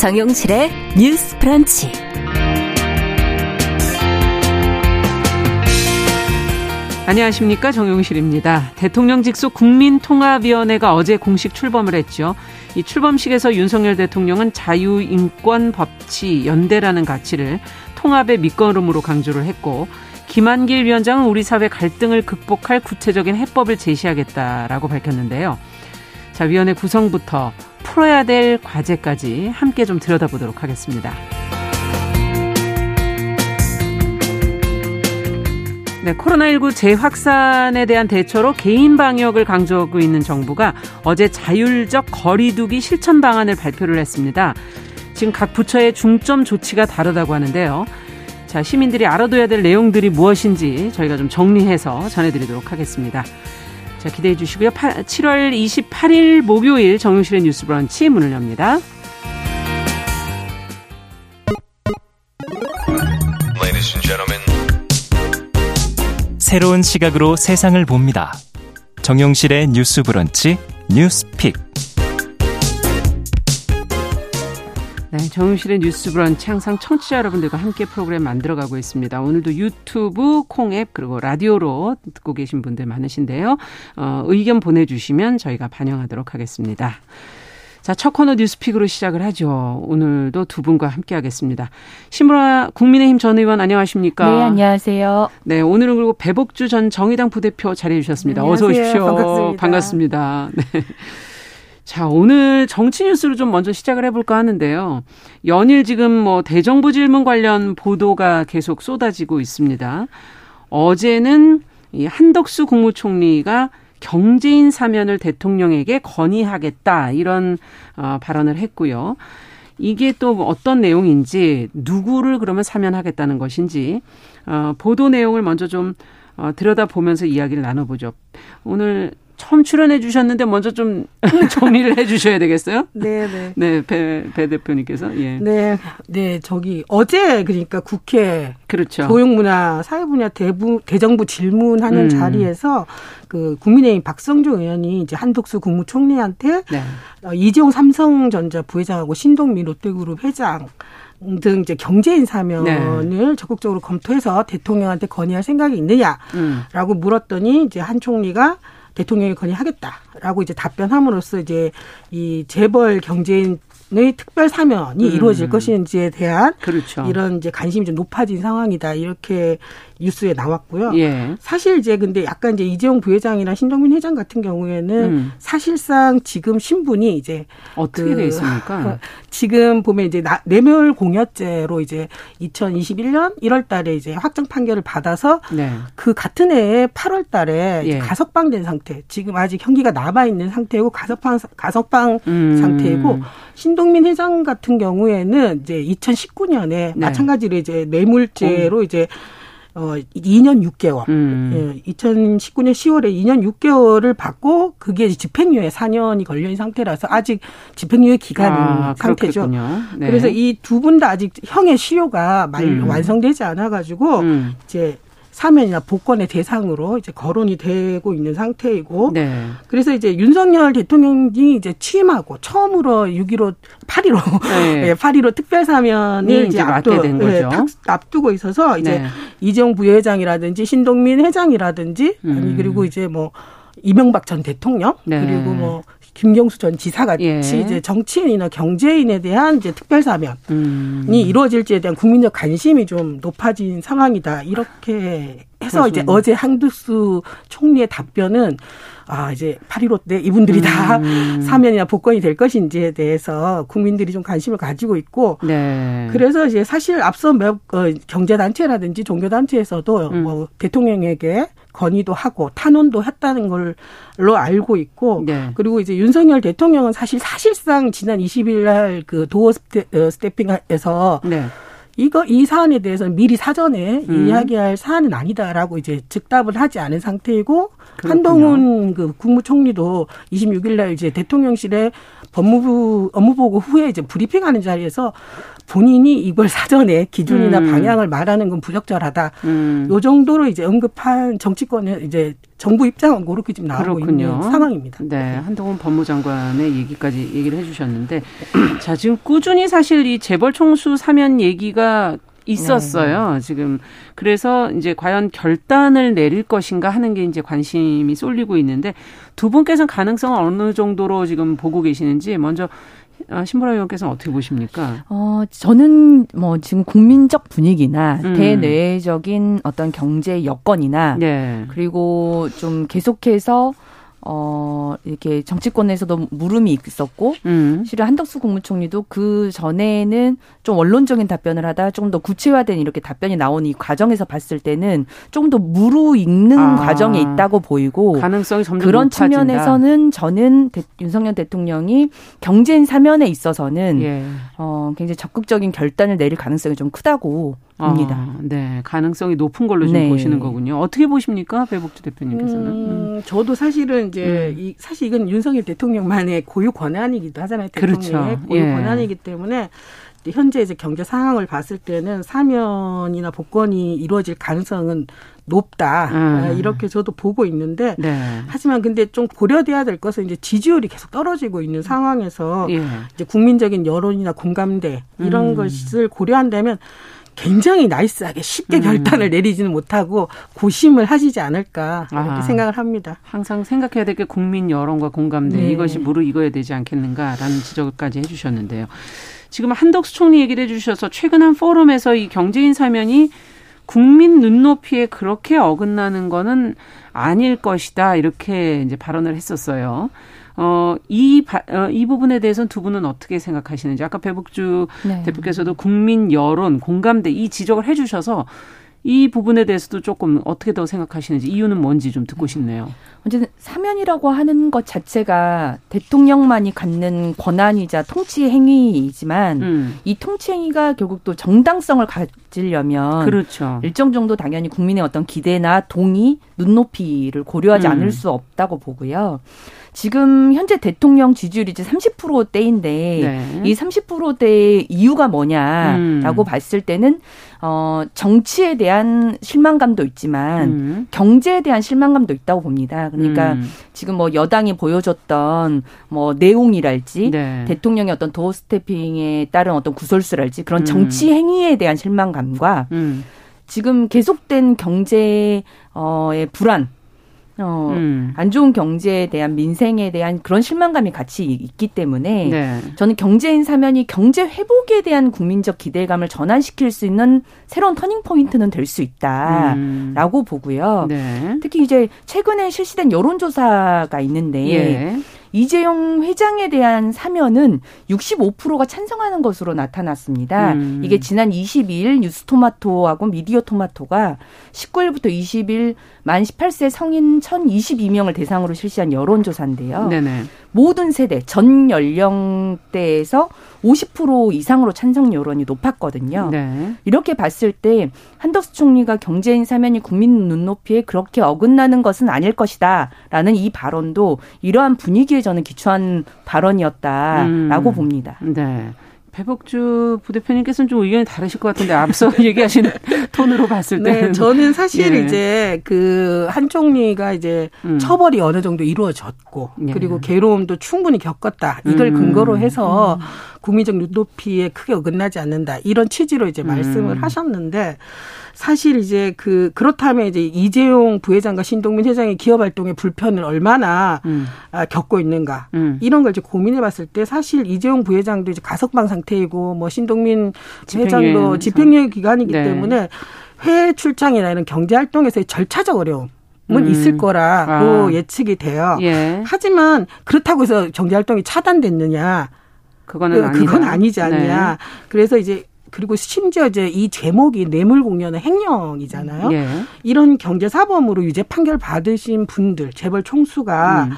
정용실의 뉴스 프런치. 안녕하십니까 정용실입니다. 대통령 직속 국민통합위원회가 어제 공식 출범을 했죠. 이 출범식에서 윤석열 대통령은 자유, 인권, 법치, 연대라는 가치를 통합의 밑거름으로 강조를 했고 김한길 위원장은 우리 사회 갈등을 극복할 구체적인 해법을 제시하겠다라고 밝혔는데요. 자, 위원회 구성부터 풀어야 될 과제까지 함께 좀 들여다보도록 하겠습니다. 네, 코로나19 재확산에 대한 대처로 개인 방역을 강조하고 있는 정부가 어제 자율적 거리두기 실천 방안을 발표를 했습니다. 지금 각 부처의 중점 조치가 다르다고 하는데요. 자, 시민들이 알아둬야 될 내용들이 무엇인지 저희가 좀 정리해서 전해드리도록 하겠습니다. 자, 기대해 주시고요. 8, 7월 28일 목요일 정용실의 뉴스 브런치 문을 엽니다. 새로운 시각으로 세상을 봅니다. 정용실의 뉴스 브런치 뉴스픽. 네, 정용실의 뉴스 브런치 항상 청취자 여러분들과 함께 프로그램 만들어가고 있습니다. 오늘도 유튜브, 콩앱 그리고 라디오로 듣고 계신 분들 많으신데요. 어, 의견 보내주시면 저희가 반영하도록 하겠습니다. 자, 첫 코너 뉴스픽으로 시작을 하죠. 오늘도 두 분과 함께 하겠습니다. 심으라 국민의힘 전 의원 안녕하십니까? 네, 안녕하세요. 네, 오늘은 그리고 배복주 전 정의당 부대표 자리해 주셨습니다. 네, 어서 오십시오. 반갑습니다. 반갑습니다. 네. 자, 오늘 정치 뉴스를 좀 먼저 시작을 해볼까 하는데요. 연일 지금 뭐 대정부 질문 관련 보도가 계속 쏟아지고 있습니다. 어제는 이 한덕수 국무총리가 경제인 사면을 대통령에게 건의하겠다 이런 어, 발언을 했고요. 이게 또 어떤 내용인지 누구를 그러면 사면하겠다는 것인지 어, 보도 내용을 먼저 좀 어, 들여다보면서 이야기를 나눠보죠. 오늘 처음 출연해 주셨는데 먼저 좀 정리를 해 주셔야 되겠어요? 네, 네. 네, 배, 배 대표님께서. 예. 네, 네, 저기 어제 그러니까 국회 그렇죠. 교육문화 사회 분야 대부 대정부 질문하는 음. 자리에서 그 국민의힘 박성주 의원이 이제 한독수 국무총리한테 네. 어, 이재용 삼성전자 부회장하고 신동민 롯데그룹 회장 등 이제 경제인 사면을 네. 적극적으로 검토해서 대통령한테 건의할 생각이 있느냐라고 음. 물었더니 이제 한 총리가 대통령이 건의하겠다라고 이제 답변함으로써 이제 이 재벌 경제인 의 특별 사면이 음. 이루어질 것인지에 대한 그렇죠. 이런 이제 관심이 좀 높아진 상황이다 이렇게 뉴스에 나왔고요. 예. 사실 이제 근데 약간 이제 이재용 부회장이나 신동민 회장 같은 경우에는 음. 사실상 지금 신분이 이제 어떻게 그 돼 있습니까? 지금 보면 이제 나- 뇌물 공여죄로 이제 2021년 1월 달에 이제 확정 판결을 받아서 네. 그 같은 해에 8월 달에 예. 가석방된 상태. 지금 아직 형기가 남아 있는 상태고 가석방 가석방 음. 상태이고 신동민 회장 같은 경우에는 이제 2019년에 네. 마찬가지로 이제 뇌물죄로 이제 어 2년 6개월. 음. 예, 2019년 10월에 2년 6개월을 받고 그게 집행유예 4년이 걸려 있는 상태라서 아직 집행유예 기간인 아, 상태죠. 네. 그래서 이 두 분 다 아직 형의 시효가 말, 음. 완성되지 않아 가지고 음. 이제 사면이나 복권의 대상으로 이제 거론이 되고 있는 상태이고 네. 그래서 이제 윤석열 대통령이 이제 취임하고 처음으로 6.15 8.15 네. 예, 8.15 특별 사면을 이제 앞두, 된 예, 거죠. 탁- 앞두고 있어서 이제 네. 이재용 부회장이라든지 신동민 회장이라든지 음. 그리고 이제 뭐 이명박 전 대통령 네. 그리고 뭐 김경수 전 지사 같이 예. 이제 정치인이나 경제인에 대한 이제 특별 사면이 음. 이루어질지에 대한 국민적 관심이 좀 높아진 상황이다. 이렇게 해서 이제. 어제 한두수 총리의 답변은 아 이제 8.15 때 이분들이 다 음. 사면이나 복권이 될 것인지에 대해서 국민들이 좀 관심을 가지고 있고 네. 그래서 이제 사실 앞서 몇 어, 경제단체라든지 종교단체에서도 음. 뭐 대통령에게 건의도 하고 탄원도 했다는 걸로 알고 있고 네. 그리고 이제 윤석열 대통령은 사실 사실상 지난 20일 날 그 도어 스태, 어, 스태핑에서 네. 이거 이 사안에 대해서는 미리 사전에 음. 이야기할 사안은 아니다라고 이제 즉답을 하지 않은 상태이고 그렇군요. 한동훈 그 국무총리도 26일 날 이제 대통령실에 법무부 업무보고 후에 이제 브리핑하는 자리에서 본인이 이걸 사전에 기준이나 음. 방향을 말하는 건 부적절하다. 음. 요 정도로 이제 언급한 정치권에 이제 정부 입장은 그렇게 지금 나오고 그렇군요. 있는 상황입니다. 네, 한동훈 법무장관의 얘기까지 얘기를 해주셨는데, 자 지금 꾸준히 사실 이 재벌 총수 사면 얘기가 있었어요. 네. 지금 그래서 이제 과연 결단을 내릴 것인가 하는 게 이제 관심이 쏠리고 있는데 두 분께서는 가능성을 어느 정도로 지금 보고 계시는지 먼저 아, 신보라 의원께서는 어떻게 보십니까? 어, 저는 뭐 지금 국민적 분위기나 음. 대내적인 어떤 경제 여건이나 네. 그리고 좀 계속해서 어, 이렇게 정치권에서도 물음이 있었고, 음. 실은 한덕수 국무총리도 그 전에는 좀 원론적인 답변을 하다 조금 더 구체화된 이렇게 답변이 나온 이 과정에서 봤을 때는 조금 더 무르익는 아. 과정에 있다고 보이고, 가능성이 점점 그런 높아진다. 측면에서는 저는 대, 윤석열 대통령이 경제인 사면에 있어서는 예. 어, 굉장히 적극적인 결단을 내릴 가능성이 좀 크다고 봅니다. 아, 네, 가능성이 높은 걸로 좀 네. 보시는 거군요. 어떻게 보십니까, 배복주 대표님께서는? 음, 음. 저도 사실은 이제 음. 이, 사실 이건 윤석열 대통령만의 고유 권한이기도 하잖아요. 대통령의 그렇죠. 고유 예. 권한이기 때문에 현재 이제 경제 상황을 봤을 때는 사면이나 복권이 이루어질 가능성은 높다 음. 이렇게 저도 보고 있는데 네. 하지만 근데 좀 고려돼야 될 것은 이제 지지율이 계속 떨어지고 있는 상황에서 예. 이제 국민적인 여론이나 공감대 이런 음. 것을 고려한다면 굉장히 나이스하게 쉽게 음. 결단을 내리지는 못하고 고심을 하시지 않을까 이렇게 아, 생각을 합니다. 항상 생각해야 될 게 국민 여론과 공감대 네. 이것이 무르익어야 되지 않겠는가라는 지적까지 해주셨는데요. 지금 한덕수 총리 얘기를 해주셔서 최근 한 포럼에서 이 경제인 사면이 국민 눈높이에 그렇게 어긋나는 거는 아닐 것이다 이렇게 이제 발언을 했었어요. 어, 이, 어, 이 부분에 대해서는 두 분은 어떻게 생각하시는지. 아까 배북주 네. 대표께서도 국민 여론, 공감대 이 지적을 해 주셔서 이 부분에 대해서도 조금 어떻게 더 생각하시는지 이유는 뭔지 좀 듣고 싶네요. 어쨌든 사면이라고 하는 것 자체가 대통령만이 갖는 권한이자 통치 행위이지만 음. 이 통치 행위가 결국 또 정당성을 가지려면 그렇죠. 일정 정도 당연히 국민의 어떤 기대나 동의, 눈높이를 고려하지 음. 않을 수 없다고 보고요. 지금 현재 대통령 지지율이 이제 30%대인데 네. 이 30%대의 이유가 뭐냐라고 음. 봤을 때는 어 정치에 대한 실망감도 있지만 음. 경제에 대한 실망감도 있다고 봅니다. 그러니까 음. 지금 뭐 여당이 보여줬던 뭐 내용이랄지 네. 대통령의 어떤 도어 스태핑에 따른 어떤 구설수랄지 그런 음. 정치 행위에 대한 실망감과 음. 지금 계속된 경제의 불안 어, 음. 안 좋은 경제에 대한 민생에 대한 그런 실망감이 같이 있기 때문에 네. 저는 경제인 사면이 경제 회복에 대한 국민적 기대감을 전환시킬 수 있는 새로운 터닝 포인트는 될 수 있다라고 음. 보고요. 네. 특히 이제 최근에 실시된 여론조사가 있는데 예. 이재용 회장에 대한 사면은 65%가 찬성하는 것으로 나타났습니다. 음. 이게 지난 22일 뉴스토마토하고 미디어토마토가 19일부터 20일 만 18세 성인 1,022명을 대상으로 실시한 여론조사인데요. 네네. 모든 세대 전 연령대에서 50% 이상으로 찬성 여론이 높았거든요. 네. 이렇게 봤을 때 한덕수 총리가 경제인 사면이 국민 눈높이에 그렇게 어긋나는 것은 아닐 것이다 라는 이 발언도 이러한 분위기에 저는 기초한 발언이었다라고 음. 봅니다. 네. 배복주 부대표님께서는 좀 의견이 다르실 것 같은데 앞서 얘기하시는 톤으로 봤을 때 네, 저는 사실 예. 이제 그 한 총리가 이제 음. 처벌이 어느 정도 이루어졌고 예. 그리고 괴로움도 충분히 겪었다 이걸 음. 근거로 해서 음. 국민적 눈높이에 크게 어긋나지 않는다 이런 취지로 이제 말씀을 음. 하셨는데 사실 이제 그 그렇다면 이제 이재용 부회장과 신동민 회장의 기업 활동의 불편을 얼마나 음. 아, 겪고 있는가 음. 이런 걸 이제 고민해봤을 때 사실 이재용 부회장도 이제 가석방 상태이고 뭐 신동민 회장도 집행유예 기간이기 네. 때문에 해외 출장이나 이런 경제 활동에서의 절차적 어려움. 은 음. 있을 거라고 아. 예측이 돼요. 예. 하지만 그렇다고 해서 경제 활동이 차단됐느냐? 그거는 그, 그건 아니지 않냐. 네. 그래서 이제 그리고 심지어 이제 이 제목이 뇌물 공여는 횡령이잖아요. 예. 이런 경제 사범으로 유죄 판결 받으신 분들 재벌 총수가 음.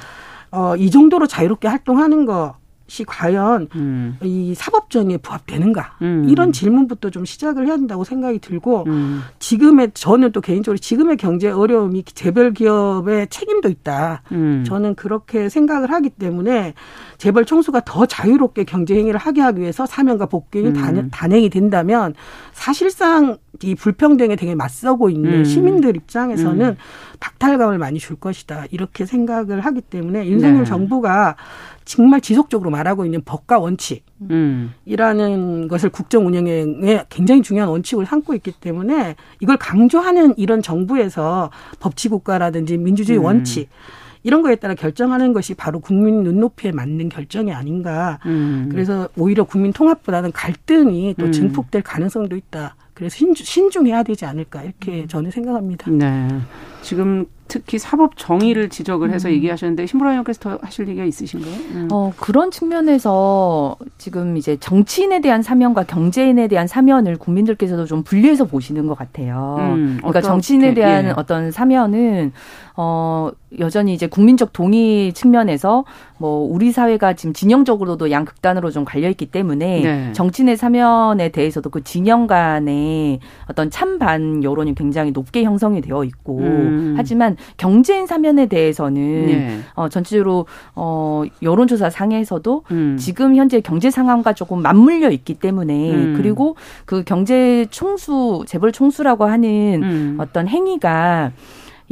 어, 이 정도로 자유롭게 활동하는 거것 이 과연 음. 이 사법 정의에 부합되는가 음. 이런 질문부터 좀 시작을 해야 된다고 생각이 들고 음. 지금의 저는 또 개인적으로 지금의 경제 어려움이 재벌 기업의 책임도 있다. 음. 저는 그렇게 생각을 하기 때문에 재벌 총수가 더 자유롭게 경제 행위를 하게 하기 위해서 사명과 복귀이 음. 단행이 된다면 사실상 이 불평등에 되게 맞서고 있는 음. 시민들 입장에서는 박탈감을 많이 줄 것이다 이렇게 생각을 하기 때문에 윤석열 네. 정부가 정말 지속적으로 말하고 있는 법과 원칙이라는 음. 것을 국정 운영에 굉장히 중요한 원칙을 삼고 있기 때문에 이걸 강조하는 이런 정부에서 법치국가라든지 민주주의 음. 원칙 이런 거에 따라 결정하는 것이 바로 국민 눈높이에 맞는 결정이 아닌가. 음. 그래서 오히려 국민 통합보다는 갈등이 또 음. 증폭될 가능성도 있다. 그래서 신중, 해야 되지 않을까 이렇게 음. 저는 생각합니다. 네. 지금 특히 사법 정의를 지적을 해서 음. 얘기하셨는데 신보라 의원께서 더 하실 얘기가 있으신가요? 음. 어, 그런 측면에서 지금 이제 정치인에 대한 사면과 경제인에 대한 사면을 국민들께서도 좀 분리해서 보시는 것 같아요. 음, 그러니까 정치인에 대한 예. 어떤 사면은 어, 여전히 이제 국민적 동의 측면에서 뭐 우리 사회가 지금 진영적으로도 양극단으로 좀 갈려 있기 때문에 네. 정치인의 사면에 대해서도 그 진영 간의 어떤 찬반 여론이 굉장히 높게 형성이 되어 있고 음. 하지만 경제인 사면에 대해서는 네. 어 전체적으로 어 여론조사 상에서도 음. 지금 현재 경제 상황과 조금 맞물려 있기 때문에 음. 그리고 그 경제 총수 재벌 총수라고 하는 음. 어떤 행위가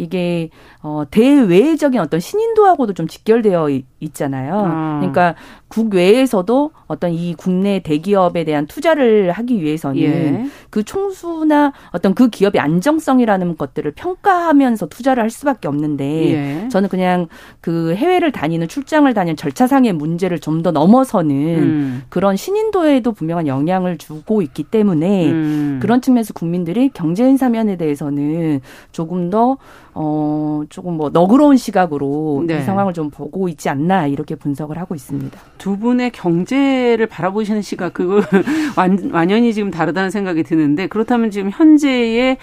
이게 어 대외적인 어떤 신인도하고도 좀 직결되어 있잖아요. 아. 그러니까 국외에서도 어떤 이 국내 대기업에 대한 투자를 하기 위해서는 예. 그 총수나 어떤 그 기업의 안정성이라는 것들을 평가하면서 투자를 할 수밖에 없는데 예. 저는 그냥 그 해외를 다니는 출장을 다니는 절차상의 문제를 좀 더 넘어서는 음. 그런 신인도에도 분명한 영향을 주고 있기 때문에 음. 그런 측면에서 국민들이 경제인 사면에 대해서는 조금 더 어, 조금 뭐 너그러운 시각으로 네. 이 상황을 좀 보고 있지 않나 이렇게 분석을 하고 있습니다. 두 분의 경제를 바라보시는 시각 그거 완, 완연히 지금 다르다는 생각이 드는데 그렇다면 지금 현재의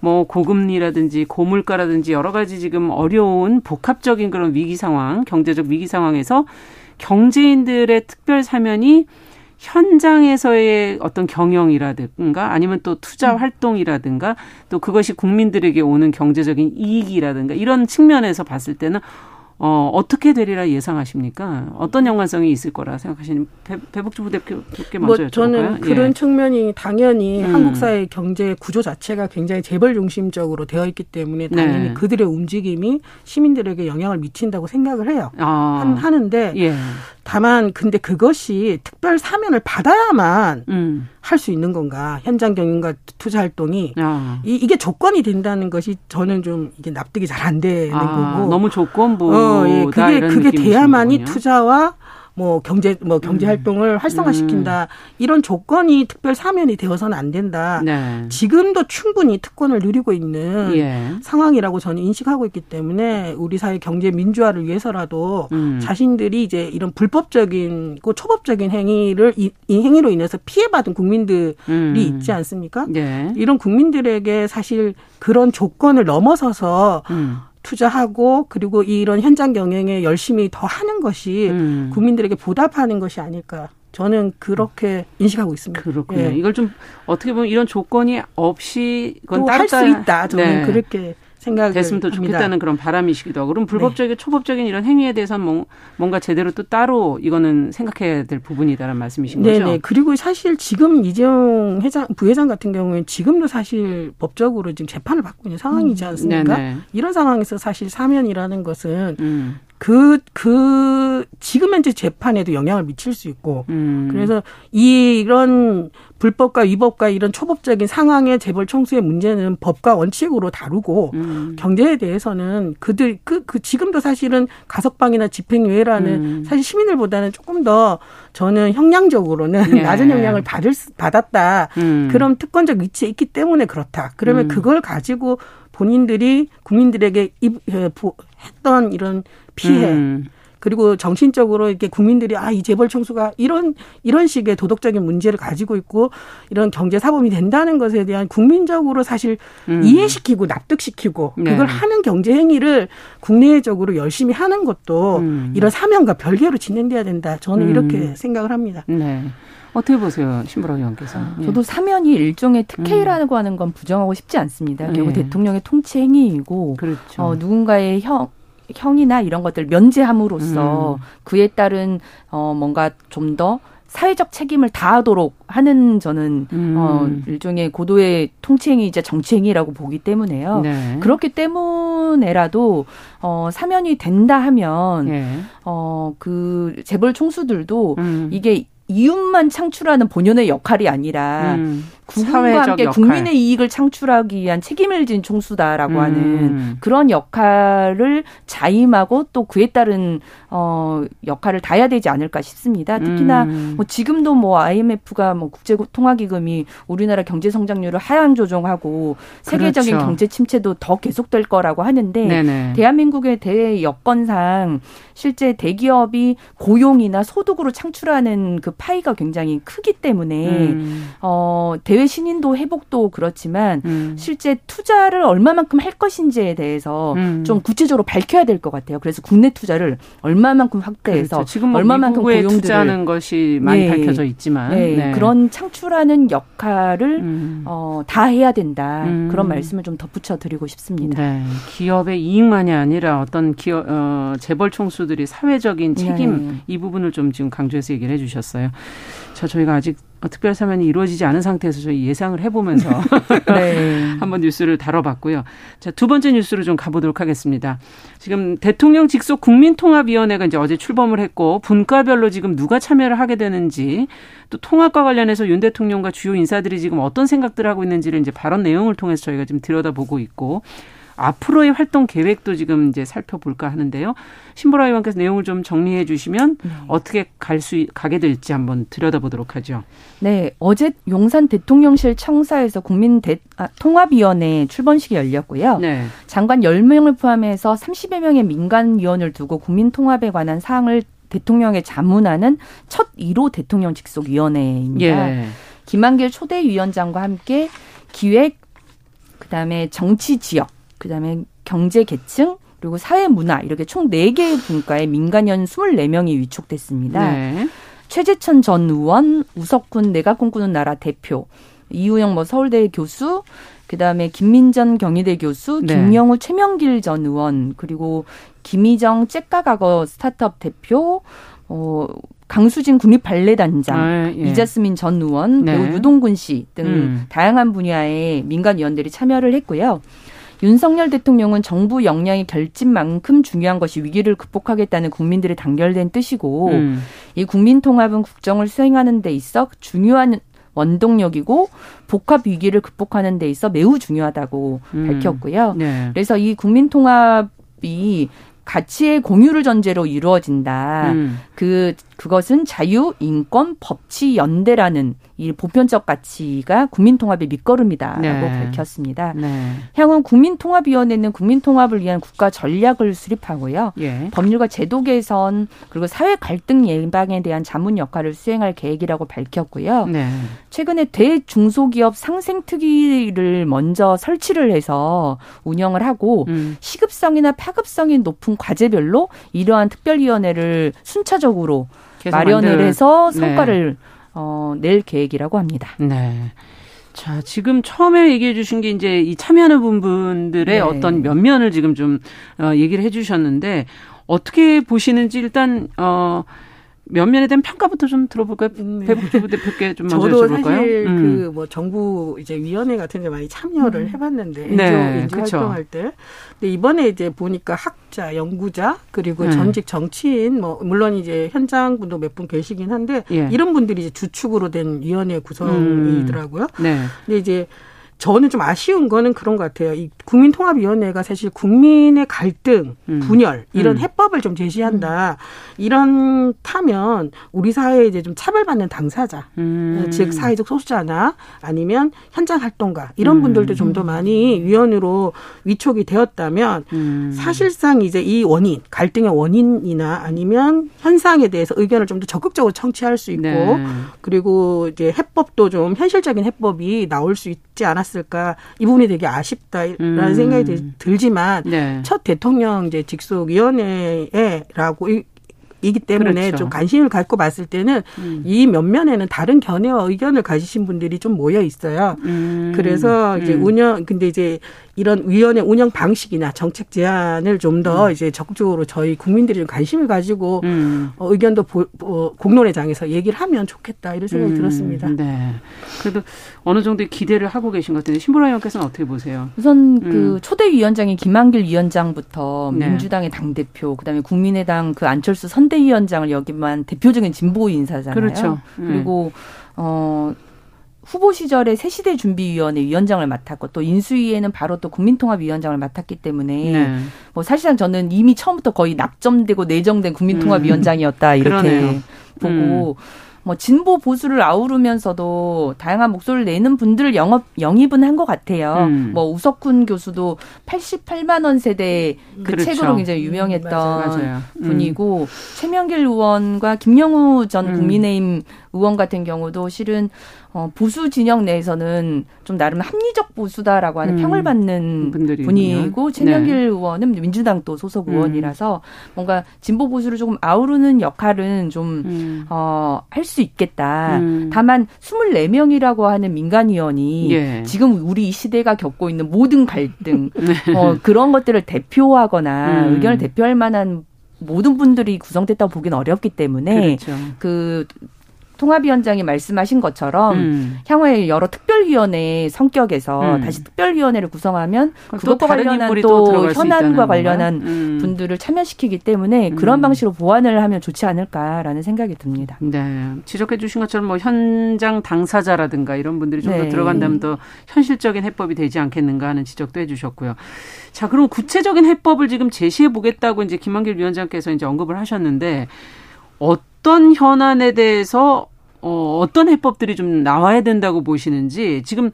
뭐 고금리라든지 고물가라든지 여러 가지 지금 어려운 복합적인 그런 위기 상황, 경제적 위기 상황에서 경제인들의 특별 사면이 현장에서의 어떤 경영이라든가 아니면 또 투자 음. 활동이라든가 또 그것이 국민들에게 오는 경제적인 이익이라든가 이런 측면에서 봤을 때는 어, 어떻게 되리라 예상하십니까? 어떤 연관성이 있을 거라 생각하시는 배, 배복주 부대표께 먼저 뭐 저는 여쭤볼까요? 그런 예. 측면이 당연히 음. 한국 사회 경제 구조 자체가 굉장히 재벌 중심적으로 되어 있기 때문에 당연히 네. 그들의 움직임이 시민들에게 영향을 미친다고 생각을 해요. 아. 하는데 예. 다만 근데 그것이 특별 사면을 받아야만 음. 할수 있는 건가? 현장 경영과 투자 활동이 아. 이, 이게 조건이 된다는 것이 저는 좀 이게 납득이 잘 안 되는 아, 거고 너무 조건부 어, 예, 그게 그게 돼야만이 투자와 뭐 경제 뭐 경제 음. 활동을 활성화시킨다 음. 이런 조건이 특별 사면이 되어서는 안 된다. 네. 지금도 충분히 특권을 누리고 있는 예. 상황이라고 저는 인식하고 있기 때문에 우리 사회 경제 민주화를 위해서라도 음. 자신들이 이제 이런 불법적인 고 초법적인 행위를 이, 이 행위로 인해서 피해받은 국민들이 음. 있지 않습니까? 예. 이런 국민들에게 사실 그런 조건을 넘어서서 음. 투자하고 그리고 이런 현장 경영에 열심히 더 하는 것이 음. 국민들에게 보답하는 것이 아닐까. 저는 그렇게 인식하고 있습니다. 그렇군요. 예. 이걸 좀 어떻게 보면 이런 조건이 없이 할수 있다. 저는 네. 그렇게 생각을 됐으면 더 좋겠다는 그런 바람이시기도 하고 그럼 불법적인 네. 초법적인 이런 행위에 대해서는 뭐, 뭔가 제대로 또 따로 이거는 생각해야 될 부분이다라는 말씀이신 거죠? 네네. 그리고 사실 지금 이재용 회장 부회장 같은 경우에는 지금도 사실 법적으로 지금 재판을 받고 있는 상황이지 음. 않습니까? 음. 이런 상황에서 사실 사면이라는 것은 음. 그, 그, 지금 현재 재판에도 영향을 미칠 수 있고, 음. 그래서 이런 불법과 위법과 이런 초법적인 상황의 재벌 총수의 문제는 법과 원칙으로 다루고, 음. 경제에 대해서는 그들, 그, 그, 지금도 사실은 가석방이나 집행유예라는 음. 사실 시민들보다는 조금 더 저는 형량적으로는 네. 낮은 영향을 받을, 받았다. 음. 그런 특권적 위치에 있기 때문에 그렇다. 그러면 음. 그걸 가지고 본인들이 국민들에게 입, 했던 이런 피해 음. 그리고 정신적으로 이렇게 국민들이 아 이 재벌 총수가 이런 이런 식의 도덕적인 문제를 가지고 있고 이런 경제 사범이 된다는 것에 대한 국민적으로 사실 음. 이해시키고 납득시키고 네. 그걸 하는 경제 행위를 국내적으로 열심히 하는 것도 음. 이런 사명과 별개로 진행돼야 된다. 저는 음. 이렇게 생각을 합니다. 네. 어떻게 보세요, 신보라 의원께서? 예. 저도 사면이 일종의 특혜라고 음. 하는 건 부정하고 싶지 않습니다. 결국 예. 대통령의 통치 행위이고 그렇죠. 어, 누군가의 형 형이나 이런 것들 면제함으로써 음. 그에 따른 어 뭔가 좀더 사회적 책임을 다하도록 하는 저는 음. 어 일종의 고도의 통치행위이자 정치행위라고 보기 때문에요. 네. 그렇기 때문에라도 어 사면이 된다 하면 네. 어그 재벌 총수들도 음. 이게 이윤만 창출하는 본연의 역할이 아니라 음. 국민과 함께 역할. 국민의 이익을 창출하기 위한 책임을 진 총수다라고 음. 하는 그런 역할을 자임하고 또 그에 따른 어 역할을 다해야 되지 않을까 싶습니다. 특히나 음. 뭐 지금도 뭐 IMF가 뭐 국제 통화기금이 우리나라 경제 성장률을 하향 조정하고 세계적인 그렇죠. 경제 침체도 더 계속될 거라고 하는데 네네. 대한민국의 대 여건상 실제 대기업이 고용이나 소득으로 창출하는 그 파이가 굉장히 크기 때문에 음. 어 대외 대외 신인도 회복도 그렇지만 음. 실제 투자를 얼마만큼 할 것인지에 대해서 음. 좀 구체적으로 밝혀야 될 것 같아요. 그래서 국내 투자를 얼마만큼 확대해서 그렇죠. 지금 뭐 얼마만큼 고용들을 투자하는 것이 많이 네. 밝혀져 있지만 네. 네. 그런 창출하는 역할을 음. 어, 다 해야 된다. 음. 그런 말씀을 좀 덧붙여 드리고 싶습니다. 네. 기업의 이익만이 아니라 어떤 기업 어, 재벌 총수들이 사회적인 책임 네. 이 부분을 좀 지금 강조해서 얘기를 해주셨어요. 자, 저희가 아직 특별 사면이 이루어지지 않은 상태에서 저희 예상을 해보면서 네. 한번 뉴스를 다뤄봤고요. 자, 두 번째 뉴스로 좀 가보도록 하겠습니다. 지금 대통령 직속 국민통합위원회가 이제 어제 출범을 했고 분과별로 지금 누가 참여를 하게 되는지 또 통합과 관련해서 윤 대통령과 주요 인사들이 지금 어떤 생각들을 하고 있는지를 이제 발언 내용을 통해서 저희가 지금 들여다보고 있고 앞으로의 활동 계획도 지금 이제 살펴볼까 하는데요. 신보라 의원께서 내용을 좀 정리해 주시면 네. 어떻게 갈 수 가게 될지 한번 들여다보도록 하죠. 네, 어제 용산 대통령실 청사에서 국민 대, 아, 통합위원회 출범식이 열렸고요. 네. 장관 10명을 포함해서 30여 명의 민간 위원을 두고 국민 통합에 관한 사항을 대통령에 자문하는 첫 1호 대통령 직속위원회입니다. 예. 김한길 초대 위원장과 함께 기획, 그다음에 정치 지역, 그다음에 경제 계층 그리고 사회 문화 이렇게 총 4개의 분과의 민간연 24명이 위촉됐습니다. 네. 최재천 전 의원, 우석훈 내가 꿈꾸는 나라 대표, 이우영 뭐 서울대 교수, 그다음에 김민전 경희대 교수, 네. 김영우 최명길 전 의원, 그리고 김희정 째까가거 스타트업 대표, 어 강수진 국립 발레단장, 아, 예. 이자스민 전 의원, 네. 배우 유동근 씨 등 음. 다양한 분야의 민간 위원들이 참여를 했고요. 윤석열 대통령은 정부 역량이 결집만큼 중요한 것이 위기를 극복하겠다는 국민들의 단결된 뜻이고 음. 이 국민 통합은 국정을 수행하는 데 있어 중요한 원동력이고 복합 위기를 극복하는 데 있어 매우 중요하다고 음. 밝혔고요. 네. 그래서 이 국민 통합 이 가치의 공유를 전제로 이루어진다. 음. 그 그것은 자유, 인권, 법치 연대라는 이 보편적 가치가 국민통합의 밑거름이다라고 네. 밝혔습니다. 네. 향후 국민통합위원회는 국민통합을 위한 국가 전략을 수립하고요. 예. 법률과 제도 개선 그리고 사회 갈등 예방에 대한 자문 역할을 수행할 계획이라고 밝혔고요. 네. 최근에 대중소기업 상생특위를 먼저 설치를 해서 운영을 하고 음. 시급성이나 파급성이 높은 과제별로 이러한 특별위원회를 순차적으로 마련을 만들... 해서 네. 성과를 네. 어, 낼 계획이라고 합니다. 네. 자, 지금 처음에 얘기해 주신 게 이제 이 참여하는 분들의 네. 어떤 면면을 지금 좀 어, 얘기를 해 주셨는데 어떻게 보시는지 일단 어 면면에 대한 평가부터 좀 들어볼까요? 음, 네. 배북주부 대표께 좀 먼저 저도 여쭤볼까요? 사실 음. 그뭐 정부 이제 위원회 같은 데 많이 참여를 음. 해봤는데 네, 엔조, 엔조 활동할 때. 근데 이번에 이제 보니까 학자, 연구자 그리고 음. 전직 정치인 뭐 물론 이제 현장 분도 몇 분 계시긴 한데 예. 이런 분들이 이제 주축으로 된 위원회 구성이더라고요. 음. 네. 근데 이제 저는 좀 아쉬운 거는 그런 것 같아요. 이 국민통합위원회가 사실 국민의 갈등, 음. 분열 이런 음. 해법 해법을 좀 제시한다. 이런 타면 우리 사회에 이제 좀 차별받는 당사자, 음. 즉 사회적 소수자나 아니면 현장 활동가 이런 음. 분들도 좀 더 많이 위원으로 위촉이 되었다면 음. 사실상 이제 이 원인 갈등의 원인이나 아니면 현상에 대해서 의견을 좀 더 적극적으로 청취할 수 있고 네. 그리고 이제 해법도 좀 현실적인 해법이 나올 수 있지 않았을까 이 부분이 되게 아쉽다라는 음. 생각이 들지만 네. 첫 대통령 이제 직속 위원회라고 이기 때문에 그렇죠. 좀 관심을 갖고 봤을 때는 음. 이몇 면에는 다른 견해와 의견을 가지신 분들이 좀 모여 있어요. 음. 그래서 이제 음. 운영 근데 이제 이런 위원회 운영 방식이나 정책 제안을 좀더 음. 이제 적극적으로 저희 국민들이 좀 관심을 가지고 음. 어, 의견도 보, 어, 공론회장에서 얘기를 하면 좋겠다 이런 생각이 음. 들었습니다. 네. 그래도 어느 정도의 기대를 하고 계신 것 같은데 신보라 의원께서는 어떻게 보세요? 우선 그 초대 위원장인 김한길 위원장부터 네. 민주당의 당 대표, 그다음에 국민의당 그 안철수 선대위원장을 여기만 대표적인 진보 인사잖아요. 그렇죠. 그리고 어 후보 시절에 새시대 준비위원회 위원장을 맡았고 또 인수위에는 바로 또 국민통합위원장을 맡았기 때문에 네. 뭐 사실상 저는 이미 처음부터 거의 납점되고 내정된 국민통합위원장이었다 이렇게 보고 음. 뭐 진보 보수를 아우르면서도 다양한 목소리를 내는 분들을 영업 영입은 한 것 같아요. 음. 뭐 우석훈 교수도 88만 원 세대 그 그렇죠. 책으로 굉장히 유명했던 맞아요, 맞아요. 음. 분이고 최명길 의원과 김영우 전 음. 국민의힘 의원 같은 경우도 실은 어, 보수 진영 내에서는 좀 나름 합리적 보수다라고 하는 음, 평을 받는. 분이고 최명길 네. 의원은 민주당 또 소속 음. 의원이라서 뭔가 진보 보수를 조금 아우르는 역할은 좀 음. 어, 할 수 있겠다. 음. 다만 24명이라고 하는 민간위원이 예. 지금 우리 이 시대가 겪고 있는 모든 갈등 네. 어, 그런 것들을 대표하거나 음. 의견을 대표할 만한 모든 분들이 구성됐다고 보기는 어렵기 때문에 그렇죠. 그 통합위원장이 말씀하신 것처럼 음. 향후에 여러 특별위원회 성격에서 음. 다시 특별위원회를 구성하면 그것과 관련한 또, 또 현안과 관련한 음. 분들을 참여시키기 때문에 그런 음. 방식으로 보완을 하면 좋지 않을까라는 생각이 듭니다. 네. 지적해 주신 것처럼 뭐 현장 당사자라든가 이런 분들이 좀더 네. 들어간다면 더 현실적인 해법이 되지 않겠는가 하는 지적도 해 주셨고요. 자, 그럼 구체적인 해법을 지금 제시해 보겠다고 이제 김한길 위원장께서 이제 언급을 하셨는데 어떤 현안에 대해서 어, 어떤 해법들이 좀 나와야 된다고 보시는지 지금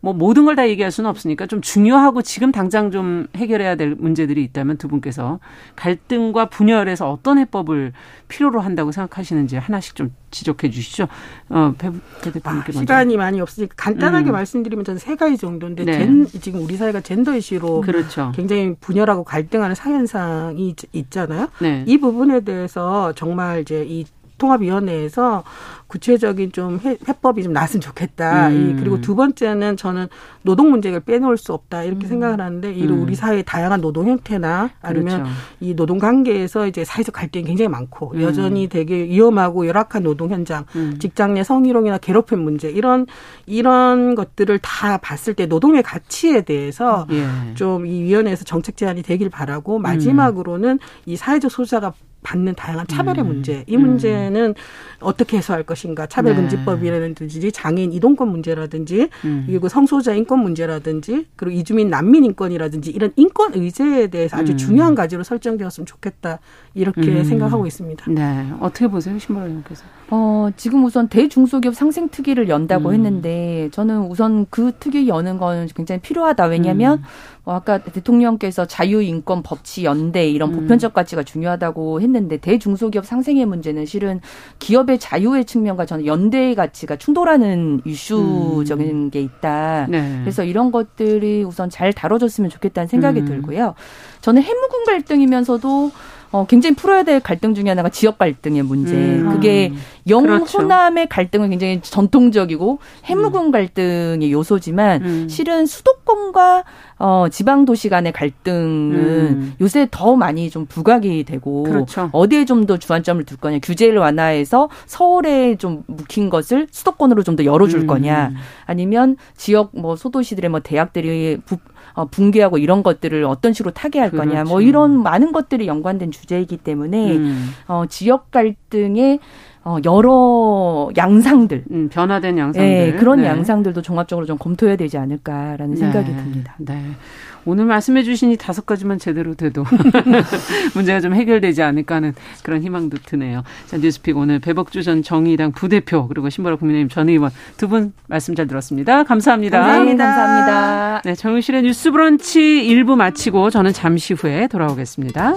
뭐 모든 걸 다 얘기할 수는 없으니까 좀 중요하고 지금 당장 좀 해결해야 될 문제들이 있다면 두 분께서 갈등과 분열에서 어떤 해법을 필요로 한다고 생각하시는지 하나씩 좀 지적해 주시죠. 어, 배, 배 대표님께 아, 시간이 많이 없으니까 간단하게 음. 말씀드리면 저는 세 가지 정도인데 네. 젠, 지금 우리 사회가 젠더 이슈로 그렇죠. 굉장히 분열하고 갈등하는 사현상이 있잖아요. 네. 이 부분에 대해서 정말 이제 이 통합위원회에서 구체적인 좀 해법이 좀 나왔으면 좋겠다. 음. 그리고 두 번째는 저는 노동 문제를 빼놓을 수 없다 이렇게 음. 생각을 하는데 이 음. 우리 사회의 다양한 노동 형태나 아니면 그렇죠. 이 노동 관계에서 이제 사회적 갈등이 굉장히 많고 음. 여전히 되게 위험하고 열악한 노동 현장, 음. 직장 내 성희롱이나 괴롭힘 문제 이런 이런 것들을 다 봤을 때 노동의 가치에 대해서 예. 좀이 위원회에서 정책 제안이 되길 바라고 마지막으로는 이 사회적 소수자가 받는 다양한 차별의 음. 문제. 이 문제는 음. 어떻게 해소할 것인가. 차별금지법이라든지 네. 장애인 이동권 문제라든지 음. 그리고 성소자 인권 문제라든지 그리고 이주민 난민 인권이라든지 이런 인권 의제에 대해서 아주 음. 중요한 가지로 설정되었으면 좋겠다. 이렇게 음. 생각하고 있습니다. 네. 어떻게 보세요? 신보라 의원께서. 어, 지금 우선 대중소기업 상생 특위를 연다고 음. 했는데 저는 우선 그 특위 여는 건 굉장히 필요하다. 왜냐하면 뭐 아까 대통령께서 자유인권 법치 연대 이런 보편적 가치가 중요하다고 했는데 대중소기업 상생의 문제는 실은 기업의 자유의 측면과 저는 연대의 가치가 충돌하는 이슈적인 음. 게 있다. 네. 그래서 이런 것들이 우선 잘 다뤄졌으면 좋겠다는 생각이 음. 들고요. 저는 해무군 갈등이면서도 어, 굉장히 풀어야 될 갈등 중에 하나가 지역 갈등의 문제. 음. 그게 영호남의 그렇죠. 갈등은 굉장히 전통적이고 해무군 음. 갈등의 요소지만 음. 실은 수도권과 어, 지방 도시 간의 갈등은 음. 요새 더 많이 좀 부각이 되고 그렇죠. 어디에 좀 더 주안점을 둘 거냐 규제를 완화해서 서울에 좀 묵힌 것을 수도권으로 좀 더 열어줄 음. 거냐 아니면 지역 뭐 소도시들의 뭐 대학들이 부, 어, 붕괴하고 이런 것들을 어떤 식으로 타개할 그렇죠. 거냐 뭐 이런 많은 것들이 연관된 주제이기 때문에 음. 어, 지역 갈등의 어, 여러 양상들, 음, 변화된 양상들, 네, 그런 네. 양상들도 종합적으로 좀 검토해야 되지 않을까라는 네. 생각이 듭니다. 네. 오늘 말씀해 주신 이 다섯 가지만 제대로 돼도 문제가 좀 해결되지 않을까 하는 그런 희망도 드네요. 자, 뉴스픽 오늘 배복주 전 정의당 부대표 그리고 신보라 국민의힘 전 의원 두 분 말씀 잘 들었습니다. 감사합니다. 감사합니다. 감사합니다. 네, 정유실의 뉴스 브런치 1부 마치고 저는 잠시 후에 돌아오겠습니다.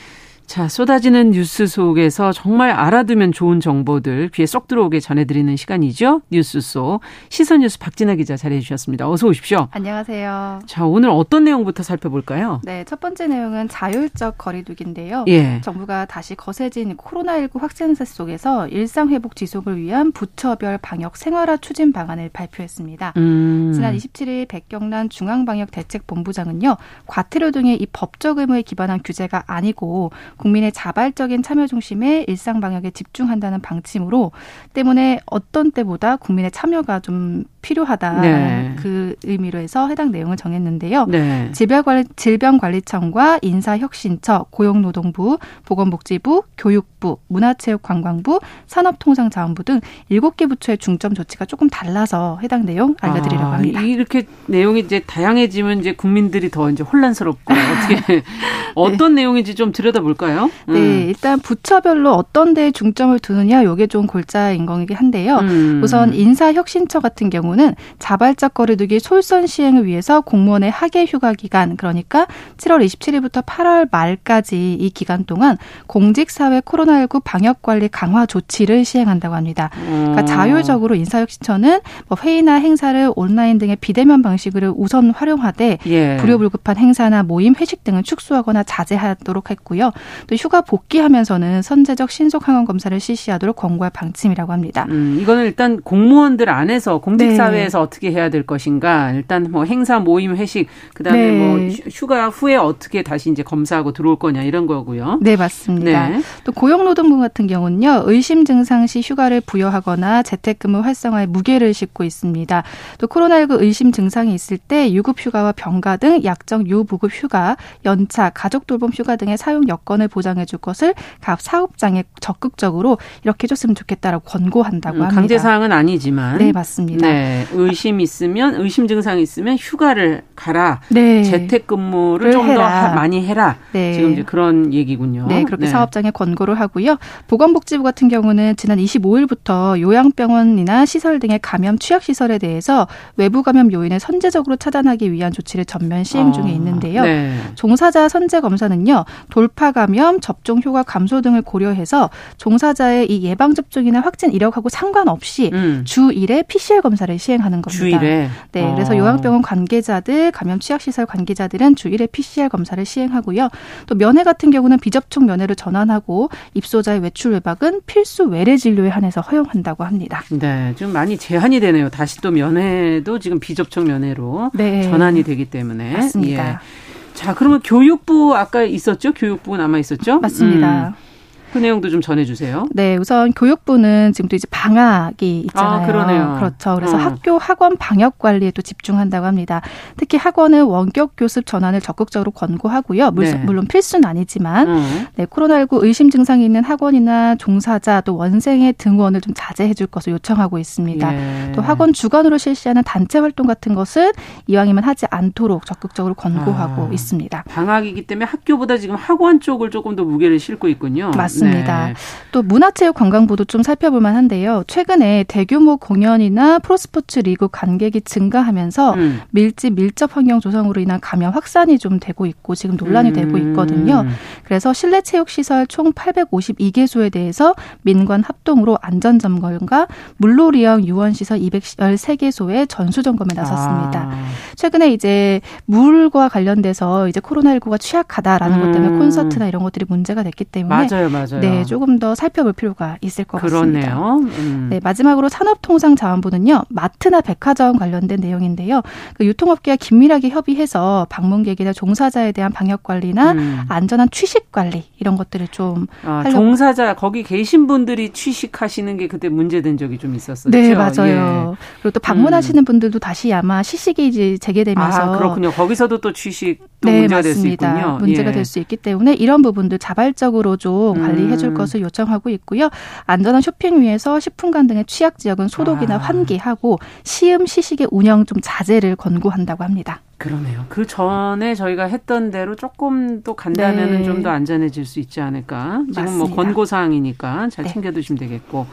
자, 쏟아지는 뉴스 속에서 정말 알아두면 좋은 정보들 귀에 쏙 들어오게 전해드리는 시간이죠. 뉴스 속 시선 뉴스 박진아 기자 자리해 주셨습니다. 어서 오십시오. 안녕하세요. 자, 오늘 어떤 내용부터 살펴볼까요? 네, 첫 번째 내용은 자율적 거리두기인데요. 예. 정부가 다시 거세진 코로나19 확진세 속에서 일상 회복 지속을 위한 부처별 방역 생활화 추진 방안을 발표했습니다. 음. 지난 27일 백경란 중앙방역대책본부장은요, 과태료 등의 이 법적 의무에 기반한 규제가 아니고 국민의 자발적인 참여 중심의 일상 방역에 집중한다는 방침으로 때문에 어떤 때보다 국민의 참여가 좀 필요하다 네. 그 의미로 해서 해당 내용을 정했는데요. 네. 질병관리, 질병관리청과 인사혁신처, 고용노동부, 보건복지부, 교육부, 문화체육관광부, 산업통상자원부 등 일곱 개 부처의 중점 조치가 조금 달라서 해당 내용 알려드리려고 아, 합니다. 이렇게 내용이 이제 다양해지면 이제 국민들이 더 이제 혼란스럽고 어떻게 어떤 네. 내용인지 좀 들여다볼까요? 음. 네, 일단 부처별로 어떤 데에 중점을 두느냐 요게 좀 골자인 거이긴 한데요. 음. 우선 인사혁신처 같은 경우 는 자발적 거리두기 솔선 시행을 위해서 공무원의 학예 휴가 기간 그러니까 7월 27일부터 8월 말까지 이 기간 동안 공직사회 코로나19 방역 관리 강화 조치를 시행한다고 합니다. 그러니까 음. 자율적으로 인사혁신처는 뭐 회의나 행사를 온라인 등의 비대면 방식으로 우선 활용하되 예. 불효불급한 행사나 모임, 회식 등을 축소하거나 자제하도록 했고요. 또 휴가 복귀하면서는 선제적 신속 항원 검사를 실시하도록 권고할 방침이라고 합니다. 음, 이거는 일단 공무원들 안에서 공직 사회에서 네. 어떻게 해야 될 것인가. 일단 뭐 행사, 모임, 회식, 그다음에 네. 뭐 휴가 후에 어떻게 다시 이제 검사하고 들어올 거냐 이런 거고요. 네, 맞습니다. 네. 또 고용노동부 같은 경우는요. 의심 증상 시 휴가를 부여하거나 재택근무 활성화에 무게를 싣고 있습니다. 또 코로나19 의심 증상이 있을 때 유급 휴가와 병가 등 약정 유무급 휴가, 연차, 가족 돌봄 휴가 등의 사용 여건을 보장해 줄 것을 각 사업장에 적극적으로 이렇게 해 줬으면 좋겠다라고 권고한다고 음, 합니다. 강제 사항은 아니지만. 네, 맞습니다. 네, 의심 있으면 의심 증상이 있으면 휴가를 가라. 네. 재택근무를 좀 더 많이 해라. 네. 지금 이제 그런 얘기군요. 네, 그렇게 네. 사업장에 권고를 하고요. 보건복지부 같은 경우는 지난 25일부터 요양병원이나 시설 등의 감염 취약 시설에 대해서 외부 감염 요인을 선제적으로 차단하기 위한 조치를 전면 시행 중에 아, 있는데요. 네. 종사자 선제 검사는요. 돌파 감염, 접종 효과 감소 등을 고려해서 종사자의 이 예방 접종이나 확진 이력하고 상관없이 음. 주 1회 PCR 검사를 시행하는 겁니다. 주 1회. 네, 어. 그래서 요양병원 관계자들, 감염 취약 시설 관계자들은 주 1회 PCR 검사를 시행하고요. 또 면회 같은 경우는 비접촉 면회로 전환하고 입소자의 외출 외박은 필수 외래 진료에 한해서 허용한다고 합니다. 네, 좀 많이 제한이 되네요. 다시 또 면회도 지금 비접촉 면회로 네. 전환이 되기 때문에. 맞습니다. 예. 자, 그러면 교육부 아까 있었죠? 교육부 남아 있었죠? 맞습니다. 음. 그 내용도 좀 전해주세요. 네, 우선 교육부는 지금도 이제 방학이 있잖아요. 아, 그러네요. 그렇죠. 그래서 어. 학교 학원 방역 관리에 또 집중한다고 합니다. 특히 학원은 원격 교습 전환을 적극적으로 권고하고요. 물, 네. 물론 필수는 아니지만 어. 네, 코로나19 의심 증상이 있는 학원이나 종사자 또 원생의 등원을 좀 자제해 줄 것을 요청하고 있습니다. 예. 또 학원 주관으로 실시하는 단체 활동 같은 것은 이왕이면 하지 않도록 적극적으로 권고하고 아, 있습니다. 방학이기 때문에 학교보다 지금 학원 쪽을 조금 더 무게를 싣고 있군요. 맞습니다. 맞습니다. 네. 또 문화체육관광부도 좀 살펴볼 만한데요. 최근에 대규모 공연이나 프로스포츠 리그 관객이 증가하면서 음. 밀집 밀접 환경 조성으로 인한 감염 확산이 좀 되고 있고 지금 논란이 음. 되고 있거든요. 그래서 실내 체육 시설 총 852개소에 대해서 민관 합동으로 안전 점검과 물놀이형 유원 시설 213개소의 전수 점검에 나섰습니다. 아. 최근에 이제 물과 관련돼서 이제 코로나19가 취약하다라는 음. 것 때문에 음. 콘서트나 이런 것들이 문제가 됐기 때문에 맞아요, 맞아요. 네, 조금 더 살펴볼 필요가 있을 것 그렇네요. 같습니다. 음. 네, 마지막으로 산업통상자원부는요. 마트나 백화점 관련된 내용인데요. 그 유통업계와 긴밀하게 협의해서 방문객이나 종사자에 대한 방역 관리나 음. 안전한 취식 관리 이런 것들을 좀 아, 종사자 거기 계신 분들이 취식하시는 게 그때 문제된 적이 좀 있었었죠. 네, 맞아요. 예. 그리고 또 방문하시는 음. 분들도 다시 아마 시식이 이제 재개되면서 아, 그렇군요. 거기서도 또 취식 또 네, 문제가 될 수 있군요. 문제가 예. 될수 있기 때문에 이런 부분들 자발적으로 좀 관리 해줄 음. 것을 요청하고 있고요. 안전한 쇼핑 위에서 식품관 등의 취약 지역은 소독이나 아. 환기하고 시음 시식의 운영 좀 자제를 권고한다고 합니다. 그러네요. 그 전에 저희가 했던 대로 조금 또 간다면 네. 좀더 안전해질 수 있지 않을까. 지금 뭐 맞습니다. 뭐 권고 사항이니까 잘 네. 챙겨 두시면 되겠고.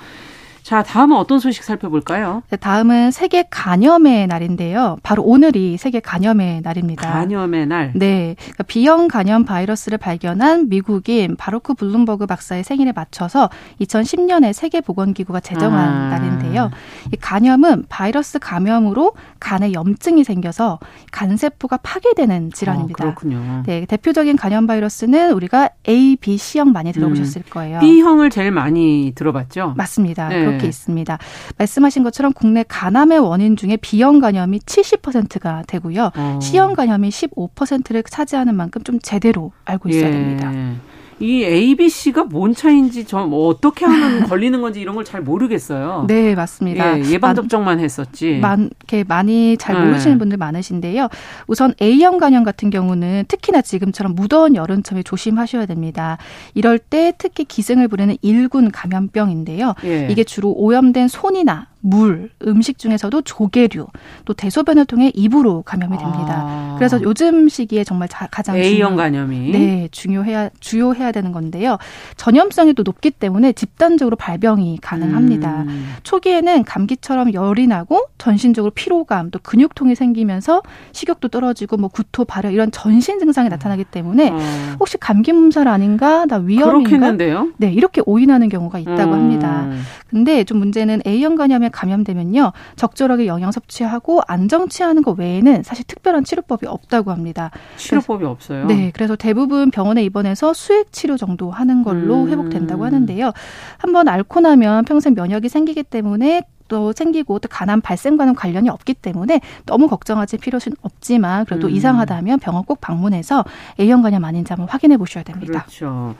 자, 다음은 어떤 소식 살펴볼까요? 네, 다음은 세계 간염의 날인데요. 바로 오늘이 세계 간염의 날입니다. 간염의 날. 네. 그러니까 B형 간염 바이러스를 발견한 미국인 바로크 블룸버그 박사의 생일에 맞춰서 2010년에 세계보건기구가 제정한 아. 날인데요. 이 간염은 바이러스 감염으로 간에 염증이 생겨서 간세포가 파괴되는 질환입니다. 어, 그렇군요. 네, 대표적인 간염 바이러스는 우리가 A, B, C형 많이 들어보셨을 음. 거예요. B형을 제일 많이 들어봤죠? 맞습니다. 네. 그렇게 있습니다. 말씀하신 것처럼 국내 간암의 원인 중에 B형 간염이 70%가 되고요. 어. C형 간염이 15%를 차지하는 만큼 좀 제대로 알고 있어야 예. 됩니다. 이 ABC가 뭔 차인지 저뭐 어떻게 하면 걸리는 건지 이런 걸 잘 모르겠어요. 네, 맞습니다. 예, 방 접종만 했었지. 많, 게 많이 잘 모르시는 네. 분들 많으신데요. 우선 A형 간염 같은 경우는 특히나 지금처럼 무더운 여름철에 조심하셔야 됩니다. 이럴 때 특히 기승을 부리는 일군 감염병인데요. 예. 이게 주로 오염된 손이나 물, 음식 중에서도 조개류, 또 대소변을 통해 입으로 감염이 됩니다. 아. 그래서 요즘 시기에 정말 자, 가장 A형 중요, 감염이 네 중요해야 주요해야 되는 건데요. 전염성이 또 높기 때문에 집단적으로 발병이 가능합니다. 음. 초기에는 감기처럼 열이 나고 전신적으로 피로감, 또 근육통이 생기면서 식욕도 떨어지고 뭐 구토, 발열 이런 전신 증상이 나타나기 때문에 어. 혹시 감기 몸살 아닌가, 나 위험인가? 그렇겠는데요? 네 이렇게 오인하는 경우가 있다고 음. 합니다. 근데 좀 문제는 A형 간염의 감염에 감염되면요 적절하게 영양 섭취하고 안정 취하는 것 외에는 사실 특별한 치료법이 없다고 합니다. 치료법이 그래서, 없어요. 네, 그래서 대부분 병원에 입원해서 수액 치료 정도 하는 걸로 음. 회복된다고 하는데요. 한번 앓고 나면 평생 면역이 생기기 때문에 또 생기고 또 간암 발생과는 관련이 없기 때문에 너무 걱정하지 필요는 없지만 그래도 음. 이상하다면 병원 꼭 방문해서 A형 간염 아닌지 한번 확인해 보셔야 됩니다. 그렇죠.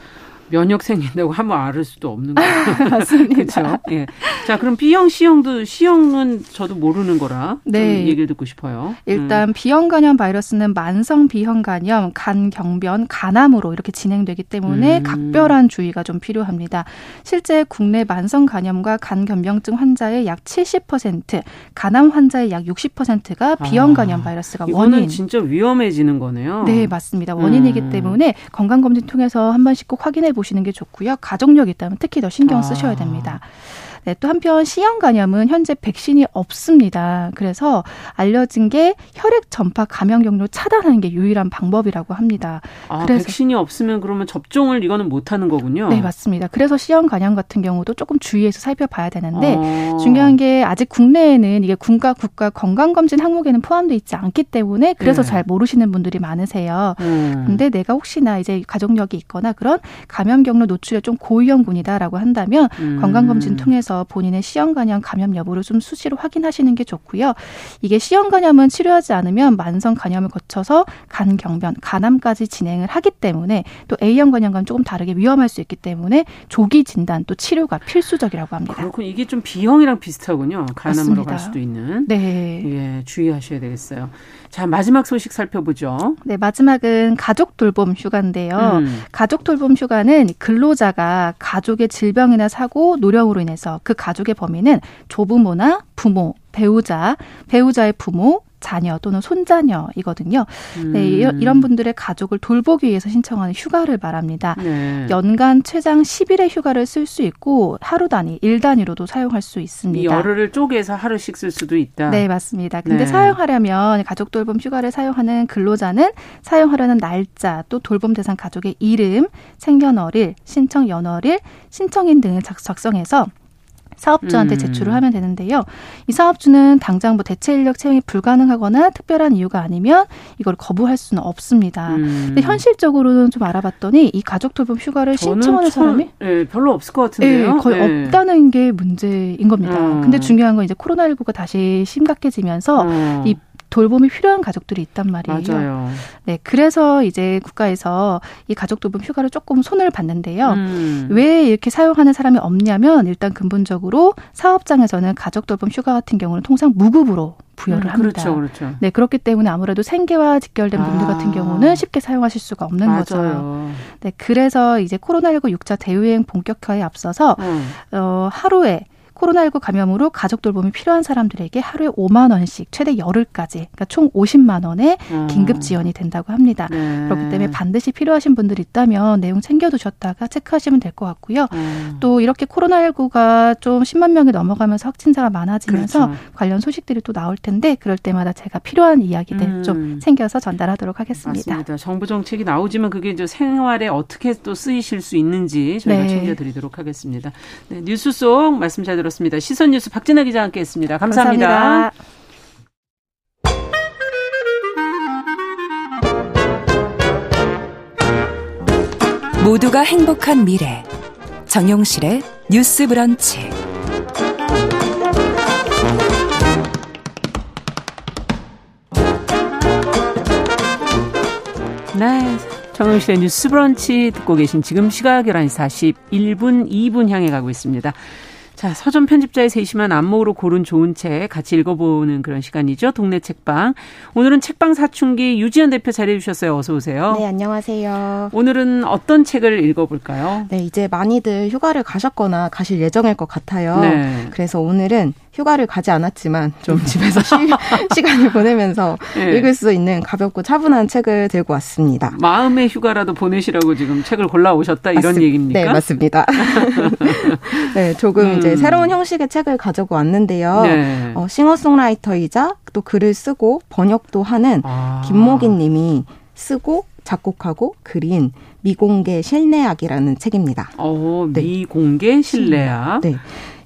면역 생긴다고 한번 앓을 수도 없는 거예요. 맞습니다. 그렇죠. 예. 자, 그럼 B형, C형도 C형은 저도 모르는 거라 네. 얘기를 듣고 싶어요. 일단 음. B형 간염 바이러스는 만성 B형 간염, 간 경변, 간암으로 이렇게 진행되기 때문에 음. 각별한 주의가 좀 필요합니다. 실제 국내 만성 간염과 간 변병증 환자의 약 70%, 간암 환자의 약 60%가 B형 아, 간염 바이러스가 원인. 진짜 위험해지는 거네요. 네, 맞습니다. 원인이기 음. 때문에 건강 검진 통해서 한 번씩 꼭 확인해 보시는 게 좋고요. 가족력 있다면 특히 더 신경 쓰셔야 아. 됩니다. 아. 네, 또 한편 C형 간염은 현재 백신이 없습니다. 그래서 알려진 게 혈액 전파 감염 경로 차단하는 게 유일한 방법이라고 합니다. 아, 그래서 백신이 없으면 그러면 접종을 이거는 못 하는 거군요. 네, 맞습니다. 그래서 C형 간염 같은 경우도 조금 주의해서 살펴봐야 되는데 어. 중요한 게 아직 국내에는 이게 군가 국가 건강 검진 항목에는 포함되어 있지 않기 때문에 그래서 네. 잘 모르시는 분들이 많으세요. 음. 근데 내가 혹시나 이제 가족력이 있거나 그런 감염 경로 노출에 좀 고위험군이다라고 한다면 음. 건강 검진 통해서 본인의 시형 간염 감염 여부를 좀 수시로 확인하시는 게 좋고요. 이게 시형 간염은 치료하지 않으면 만성 간염을 거쳐서 간 경변, 간암까지 진행을 하기 때문에 또 A형 간염과는 조금 다르게 위험할 수 있기 때문에 조기 진단 또 치료가 필수적이라고 합니다. 그렇군 이게 좀 B형이랑 비슷하군요. 간암으로 맞습니다. 갈 수도 있는. 네. 예, 주의하셔야 되겠어요. 자, 마지막 소식 살펴보죠. 네, 마지막은 가족 돌봄 휴가인데요. 음. 가족 돌봄 휴가는 근로자가 가족의 질병이나 사고, 노령으로 인해서 그 가족의 범위는 조부모나 부모, 배우자, 배우자의 부모, 자녀 또는 손자녀이거든요. 음. 네, 이런 분들의 가족을 돌보기 위해서 신청하는 휴가를 말합니다. 네. 연간 최장 10일의 휴가를 쓸 수 있고 하루 단위, 일 단위로도 사용할 수 있습니다. 열흘을 쪼개서 하루씩 쓸 수도 있다. 네, 맞습니다. 근데 네. 사용하려면 가족 돌봄 휴가를 사용하는 근로자는 사용하려는 날짜, 또 돌봄 대상 가족의 이름, 생년월일, 신청 연월일, 신청인 등을 작성해서 사업주한테 음. 제출을 하면 되는데요. 이 사업주는 당장 뭐 대체 인력 채용이 불가능하거나 특별한 이유가 아니면 이걸 거부할 수는 없습니다. 음. 근데 현실적으로는 좀 알아봤더니 이 가족 돌봄 휴가를 신청하는 참, 사람이 네, 별로 없을 것 같은데요. 네, 거의 네. 없다는 게 문제인 겁니다. 어. 근데 중요한 건 이제 코로나19가 다시 심각해지면서 어. 이 돌봄이 필요한 가족들이 있단 말이에요. 맞아요. 네, 그래서 이제 국가에서 이 가족 돌봄 휴가를 조금 손을 봤는데요. 음. 왜 이렇게 사용하는 사람이 없냐면 일단 근본적으로 사업장에서는 가족 돌봄 휴가 같은 경우는 통상 무급으로 부여를 음, 합니다. 그렇죠, 그렇죠. 네, 그렇기 때문에 아무래도 생계와 직결된 분들 아. 같은 경우는 쉽게 사용하실 수가 없는 맞아요. 거죠. 네, 그래서 이제 코로나19 6차 대유행 본격화에 앞서서 음. 어, 하루에 코로나19 감염으로 가족 돌봄이 필요한 사람들에게 하루에 5만 원씩 최대 열흘까지 그러니까 총 50만 원의 음. 긴급 지원이 된다고 합니다. 네. 그렇기 때문에 반드시 필요하신 분들 있다면 내용 챙겨두셨다가 체크하시면 될 것 같고요. 음. 또 이렇게 코로나19가 좀 10만 명이 넘어가면서 확진자가 많아지면서 그렇죠. 관련 소식들이 또 나올 텐데 그럴 때마다 제가 필요한 이야기들 음. 좀 챙겨서 전달하도록 하겠습니다. 맞습니다. 정부 정책이 나오지만 그게 이제 생활에 어떻게 또 쓰이실 수 있는지 저희가 네. 챙겨드리도록 하겠습니다. 네, 뉴스 속 말씀 잘 들었습니다. 들었습니다. 시선 뉴스 박진아 기자 함께했습니다. 감사합니다. 감사합니다. 모두가 행복한 미래 정용실의 뉴스 브런치 네. 정용실의 뉴스 브런치 듣고 계신 지금 시각 11시 41분 2분 향해 가고 있습니다. 자, 서점 편집자의 세심한 안목으로 고른 좋은 책 같이 읽어보는 그런 시간이죠. 동네 책방. 오늘은 책방 사춘기 유지연 대표 자리해 주셨어요. 어서 오세요. 네, 안녕하세요. 오늘은 어떤 책을 읽어볼까요? 네, 이제 많이들 휴가를 가셨거나 가실 예정일 것 같아요. 네. 그래서 오늘은 휴가를 가지 않았지만 좀 집에서 쉬, 시간을 보내면서 네. 읽을 수 있는 가볍고 차분한 책을 들고 왔습니다. 마음의 휴가라도 보내시라고 지금 책을 골라 오셨다 이런 맞습, 얘기입니까? 네, 맞습니다. 네, 조금 음. 이제 새로운 형식의 책을 가지고 왔는데요. 네. 어, 싱어송라이터이자 또 글을 쓰고 번역도 하는 아. 김목인 님이 쓰고 작곡하고 그린 미공개 실내악이라는 책입니다. 어, 네. 미공개 실내악. 네.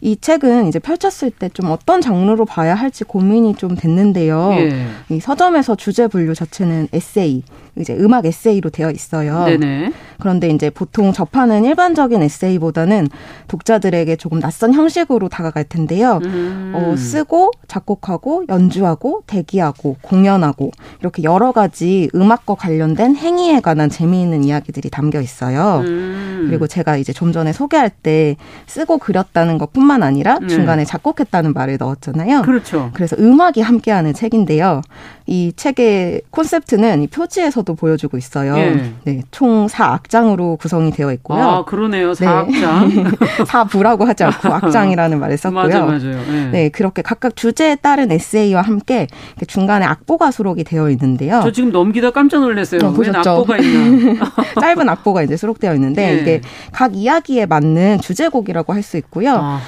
이 책은 이제 펼쳤을 때 좀 어떤 장르로 봐야 할지 고민이 좀 됐는데요. 예. 이 서점에서 주제 분류 자체는 에세이, 이제 음악 에세이로 되어 있어요. 네네. 그런데 이제 보통 접하는 일반적인 에세이보다는 독자들에게 조금 낯선 형식으로 다가갈 텐데요. 음. 어, 쓰고 작곡하고 연주하고 대기하고 공연하고 이렇게 여러 가지 음악과 관련된 행위에 관한 재미있는 이야기들이 담겨 있어요. 음. 그리고 제가 이제 좀 전에 소개할 때 쓰고 그렸다는 것뿐만 아니라 네. 중간에 작곡했다는 말을 넣었잖아요. 그렇죠. 그래서 음악이 함께하는 책인데요. 이 책의 콘셉트는 이 표지에서 도 보여주고 있어요. 예. 네, 총 4악장으로 구성이 되어 있고요. 아, 그러네요. 4악장. 네. 4부라고 하지 않고 악장이라는 말을 썼고요. 맞아요, 맞아요. 예. 네, 그렇게 각각 주제에 따른 에세이와 함께 중간에 악보가 수록이 되어 있는데요. 저 지금 넘기다 깜짝 놀랐어요. 어, 왜 악보가 있나? 짧은 악보가 이제 수록되어 있는데 예. 이게 각 이야기에 맞는 주제곡이라고 할 수 있고요. 아하.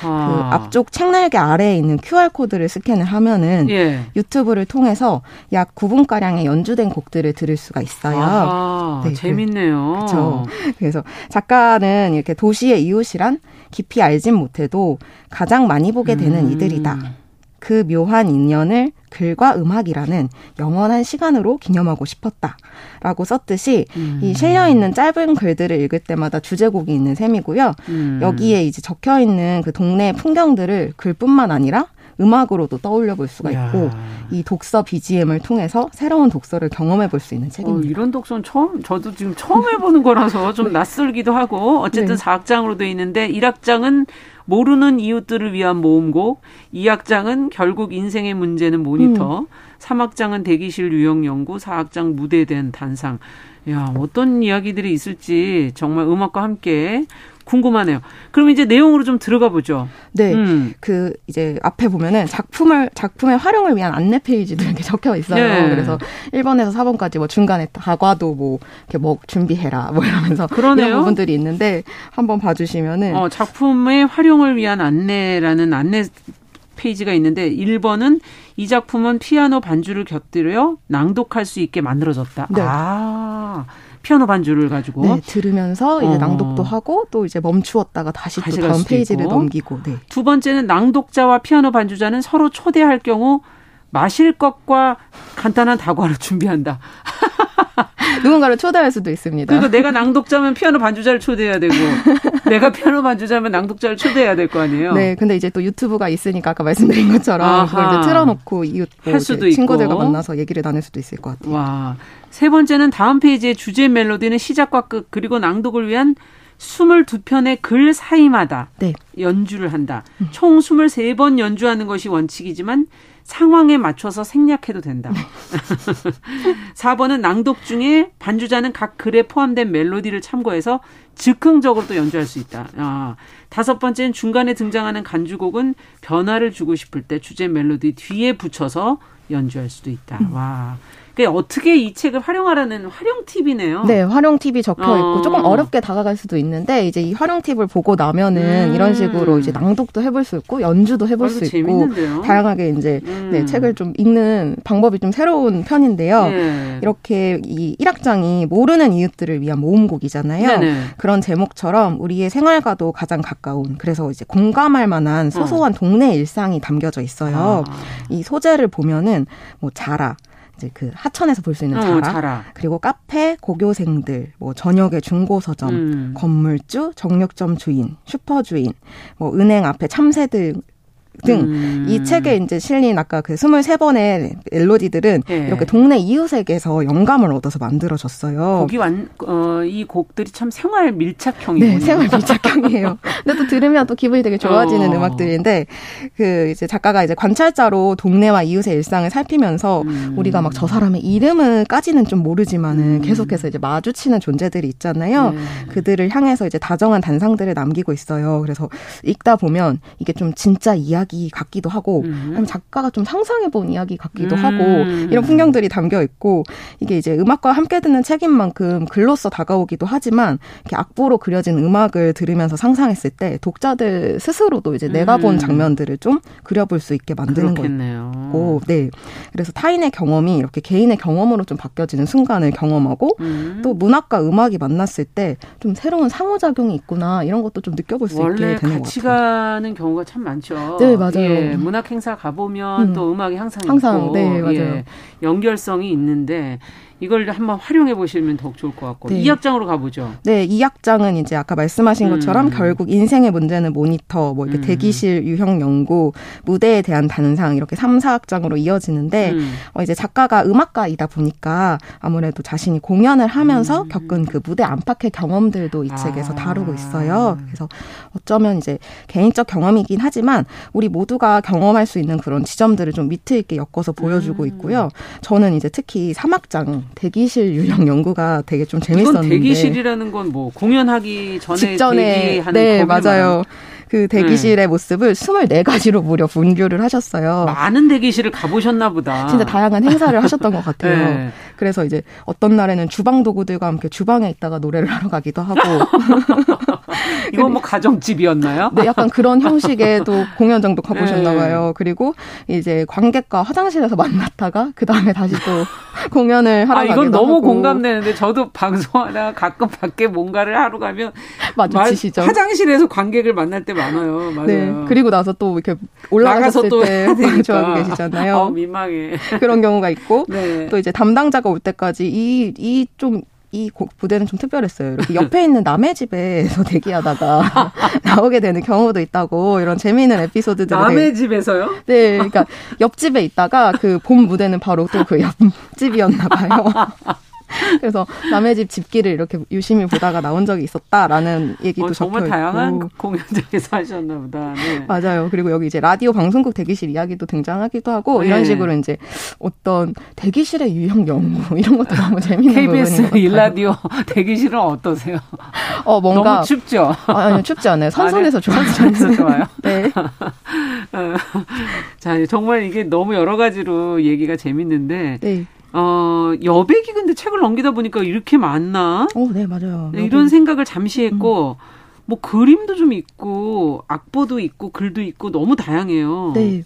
그 앞쪽 책날개 아래에 있는 QR 코드를 스캔을 하면은 예. 유튜브를 통해서 약 9분가량의 연주된 곡들을 들을 수가 있어요. 아, 네, 그 재밌네요. 그렇죠. 그래서 작가는 이렇게 도시의 이웃이란 깊이 알진 못해도 가장 많이 보게 되는 음. 이들이다. 그 묘한 인연을 글과 음악이라는 영원한 시간으로 기념하고 싶었다. 라고 썼듯이 음. 이 실려 있는 짧은 글들을 읽을 때마다 주제곡이 있는 셈이고요. 음. 여기에 이제 적혀 있는 그 동네 풍경들을 글뿐만 아니라 음악으로도 떠올려 볼 수가 있고 이 독서 BGM을 통해서 새로운 독서를 경험해 볼 수 있는 책입니다. 어, 이런 독서는 처음 저도 지금 처음 해보는 거라서 좀 네. 낯설기도 하고 어쨌든 네. 4악장으로 돼 있는데 1악장은 모르는 이웃들을 위한 모음곡, 2악장은 결국 인생의 문제는 모니터, 음. 3악장은 대기실 유형 연구, 4악장 무대된 단상. 야, 어떤 이야기들이 있을지 정말 음악과 함께 궁금하네요. 그럼 이제 내용으로 좀 들어가 보죠. 네. 음. 그 이제 앞에 보면은 작품을 작품의 활용을 위한 안내 페이지도 이렇게 적혀 있어요. 네. 그래서 1번에서 4번까지 뭐 중간에 다과도 뭐 이렇게 뭐 준비해라 뭐 이러면서 그러네요. 이런 부분들이 있는데 한번 봐 주시면은 어, 작품의 활용을 위한 안내라는 안내 페이지가 있는데 1번은 이 작품은 피아노 반주를 곁들여 낭독할 수 있게 만들어졌다. 네. 아. 피아노 반주를 가지고 네, 들으면서 이제 어. 낭독도 하고 또 이제 멈추었다가 다시 또 다음 페이지를 있고. 넘기고. 네. 두 번째는 낭독자와 피아노 반주자는 서로 초대할 경우 마실 것과 간단한 다과를 준비한다. 누군가를 초대할 수도 있습니다. 그러니까 내가 낭독자면 피아노 반주자를 초대해야 되고 내가 피아노 반주자면 낭독자를 초대해야 될 거 아니에요. 네, 근데 이제 또 유튜브가 있으니까 아까 말씀드린 것처럼 아하. 그걸 이제 틀어놓고 이웃 뭐 수도 친구들과 만나서 얘기를 나눌 수도 있을 것 같아요. 와, 세 번째는 다음 페이지의 주제 멜로디는 시작과 끝 그리고 낭독을 위한 22편의 글 사이마다 네. 연주를 한다. 음. 총 23번 연주하는 것이 원칙이지만 상황에 맞춰서 생략해도 된다. 4번은 낭독 중에 반주자는 각 글에 포함된 멜로디를 참고해서 즉흥적으로 또 연주할 수 있다. 아, 다섯 번째는 중간에 등장하는 간주곡은 변화를 주고 싶을 때 주제 멜로디 뒤에 붙여서 연주할 수도 있다. 음. 와. 그러니까 어떻게 이 책을 활용하라는 활용 팁이네요. 네, 활용 팁이 적혀 있고 어. 조금 어렵게 다가갈 수도 있는데 이제 이 활용 팁을 보고 나면은 음. 이런 식으로 이제 낭독도 해볼 수 있고 연주도 해볼 수 재밌는데요? 있고 다양하게 이제 음. 네, 책을 좀 읽는 방법이 좀 새로운 편인데요. 네. 이렇게 이 1악장이 모르는 이웃들을 위한 모음곡이잖아요. 네네. 그런 제목처럼 우리의 생활과도 가장 가까운 그래서 이제 공감할 만한 소소한 어. 동네 일상이 담겨져 있어요. 아. 이 소재를 보면은 뭐 자라 이제 그 하천에서 볼 수 있는 자라, 어, 자라, 그리고 카페, 고교생들, 뭐 저녁에 중고 서점, 음. 건물주, 정육점 주인, 슈퍼 주인, 뭐 은행 앞에 참새들 등이 음. 책에 이제 실린 아까 그 23번의 멜로디들은 네. 이렇게 동네 이웃에게서 영감을 얻어서 만들어졌어요. 곡이 완, 어, 이 곡들이 참 생활 밀착형이에요. 네, 생활 밀착형이에요. 근데 또 들으면 또 기분이 되게 좋아지는 어. 음악들인데 그 이제 작가가 이제 관찰자로 동네와 이웃의 일상을 살피면서 음. 우리가 막 저 사람의 이름을까지는 좀 모르지만은 음. 계속해서 이제 마주치는 존재들이 있잖아요. 네. 그들을 향해서 이제 다정한 단상들을 남기고 있어요. 그래서 읽다 보면 이게 좀 진짜 이야기 이야기 같기도 하고 음. 아니면 작가가 좀 상상해본 이야기 같기도 음. 하고 이런 풍경들이 담겨 있고 이게 이제 음악과 함께 듣는 책인 만큼 글로써 다가오기도 하지만 이렇게 악보로 그려진 음악을 들으면서 상상했을 때 독자들 스스로도 이제 내가 본 음. 장면들을 좀 그려볼 수 있게 만드는 거고 네 그래서 타인의 경험이 이렇게 개인의 경험으로 좀 바뀌어지는 순간을 경험하고 음. 또 문학과 음악이 만났을 때 좀 새로운 상호작용이 있구나 이런 것도 좀 느껴볼 수 있게 되는 것 같아요. 같이 가는 경우가 참 많죠. 네, 맞아요. 예, 문학 행사 가보면 음. 또 음악이 항상, 항상 있고 네, 맞아요. 예, 연결성이 있는데 이걸 한번 활용해 보시면 더욱 좋을 것 같고 네. 2악장으로 가보죠. 네, 2악장은 이제 아까 말씀하신 것처럼 음. 결국 인생의 문제는 모니터, 뭐 이렇게 음. 대기실 유형 연구, 무대에 대한 단상 이렇게 3, 4악장으로 이어지는데 음. 어, 이제 작가가 음악가이다 보니까 아무래도 자신이 공연을 하면서 음. 겪은 그 무대 안팎의 경험들도 이 책에서 아. 다루고 있어요. 그래서 어쩌면 이제 개인적 경험이긴 하지만 우리 모두가 경험할 수 있는 그런 지점들을 좀 밑에 있게 엮어서 보여주고 음. 있고요. 저는 이제 특히 3악장 대기실 유형 연구가 되게 좀 재밌었는데. 대기실이라는 건 뭐 공연하기 전에 직전에 대기하는 네 맞아요. 그 대기실의 네. 모습을 24가지로 무려 분류를 하셨어요. 많은 대기실을 가보셨나 보다. 진짜 다양한 행사를 하셨던 것 같아요. 네. 그래서 이제 어떤 날에는 주방 도구들과 함께 주방에 있다가 노래를 하러 가기도 하고. 이건 뭐 가정집이었나요? 네, 약간 그런 형식의 또 공연 정도 가보셨나 네. 봐요. 그리고 이제 관객과 화장실에서 만났다가 그 다음에 다시 또 공연을 하러 아, 이건 너무 하고. 공감되는데 저도 방송하다 가끔 밖에 뭔가를 하러 가면 마주치시죠. 화장실에서 관객을 만날 때 많아요. 맞아요. 네. 그리고 나서 또 이렇게 올라가서 때 좋아하고 계시잖아요. 어, 민망해. 그런 경우가 있고 네. 또 이제 담당자 가 올 때까지 이 이좀 이 부대는 좀 특별했어요. 이렇게 옆에 있는 남의 집에서 대기하다가 나오게 되는 경우도 있다고 이런 재미있는 에피소드들이 남의 집에서요? 네, 그러니까 옆집에 있다가 그본 무대는 바로 또 그 옆집이었나 봐요. 그래서 남의 집 집기를 이렇게 유심히 보다가 나온 적이 있었다라는 얘기도 어, 정말 다양한 공연장에서 하셨나 보다. 네. 맞아요. 그리고 여기 이제 라디오 방송국 대기실 이야기도 등장하기도 하고 네. 이런 식으로 이제 어떤 대기실의 유형 연구 이런 것도 너무 재밌는 KBS 일라디오 대기실은 어떠세요? 어 뭔가 너무 춥죠. 아, 아니요 춥지 않아요. 선선해서 좋아요. 선선해서 좋아요. 네. 어, 자 정말 이게 너무 여러 가지로 얘기가 재밌는데. 네. 어, 여백이 근데 책을 넘기다 보니까 이렇게 많나? 어, 네, 맞아요. 네, 이런 생각을 잠시 했고, 음. 뭐 그림도 좀 있고, 악보도 있고, 글도 있고, 너무 다양해요. 네.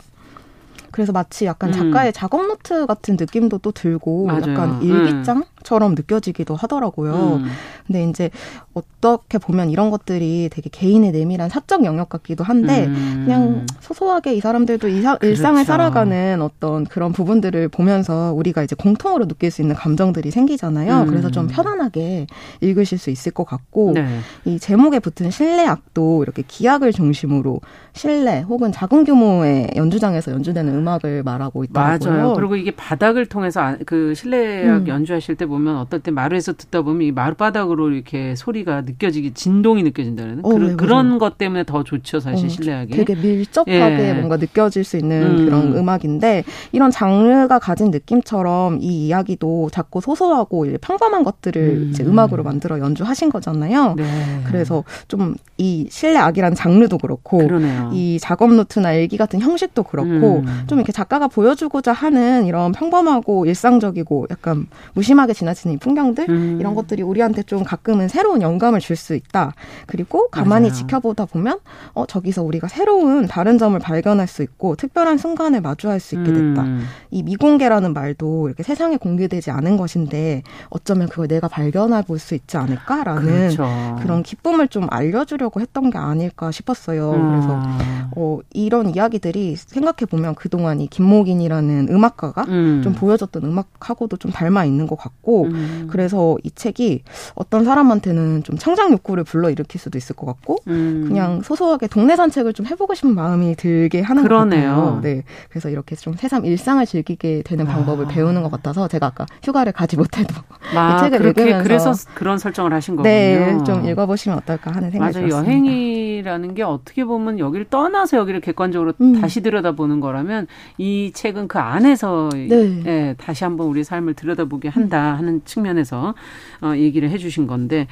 그래서 마치 약간 음. 작가의 음. 작업 노트 같은 느낌도 또 들고 맞아요. 약간 일기장처럼 음. 느껴지기도 하더라고요. 음. 근데 이제 어떻게 보면 이런 것들이 되게 개인의 내밀한 사적 영역 같기도 한데 음. 그냥 소소하게 이 사람들도 이사, 그렇죠. 일상을 살아가는 어떤 그런 부분들을 보면서 우리가 이제 공통으로 느낄 수 있는 감정들이 생기잖아요. 음. 그래서 좀 편안하게 읽으실 수 있을 것 같고 네. 이 제목에 붙은 실내악도 이렇게 기악을 중심으로 실내 혹은 작은 규모의 연주장에서 연주되는 음악을 말하고 있더라고요. 맞아요. 그리고 이게 바닥을 통해서 그 실내악 음. 연주하실 때 보면 어떨 때 마루에서 듣다 보면 이 마루 바닥으로 이렇게 소리가 느껴지기 진동이 느껴진다는 어, 그, 네, 그런 것 때문에 더 좋죠 사실 어, 실내악이. 되게 밀접하게 예. 뭔가 느껴질 수 있는 음. 그런 음악인데 이런 장르가 가진 느낌처럼 이 이야기도 자꾸 소소하고 평범한 것들을 음. 이제 음악으로 만들어 연주하신 거잖아요. 네. 그래서 좀 이 실내악이라는 장르도 그렇고 그러네요. 이 작업 노트나 일기 같은 형식도 그렇고 음. 좀 이렇게 작가가 보여주고자 하는 이런 평범하고 일상적이고 약간 무심하게 지나치는 이 풍경들 음. 이런 것들이 우리한테 좀 가끔은 새로운 영감을 줄 수 있다. 그리고 가만히 맞아요. 지켜보다 보면 어 저기서 우리가 새로운 다른 점을 발견할 수 있고 특별한 순간을 마주할 수 있게 됐다. 음. 이 미공개라는 말도 이렇게 세상에 공개되지 않은 것인데 어쩌면 그걸 내가 발견해 볼 수 있지 않을까라는 그렇죠. 그런 기쁨을 좀 알려주려고 했던 게 아닐까 싶었어요. 음. 그래서 어 이런 이야기들이 생각해 보면 그동안 이 김목인이라는 음악가가 음. 좀 보여줬던 음악하고도 좀 닮아 있는 것 같고 음. 그래서 이 책이 어떤 사람한테는 좀 창작 욕구를 불러 일으킬 수도 있을 것 같고 음. 그냥 소소하게 동네 산책을 좀 해보고 싶은 마음이 들게 하는 그러네요. 네, 그래서 이렇게 좀 새삼 일상을 즐기게 되는 아. 방법을 배우는 것 같아서 제가 아까 휴가를 가지 못해도 아, 이 책을 그렇게, 읽으면서 그래서 그런 설정을 하신 거군요. 네, 좀 읽어보시면 어떨까 하는 생각이 맞아요. 들었습니다. 여행이라는 게 어떻게 보면 여기 를 떠나서 여기를 객관적으로 음. 다시 들여다보는 거라면 이 책은 그 안에서 네. 예, 다시 한번 우리 삶을 들여다보게 한다 하는 측면에서 어, 얘기를 해주신 건데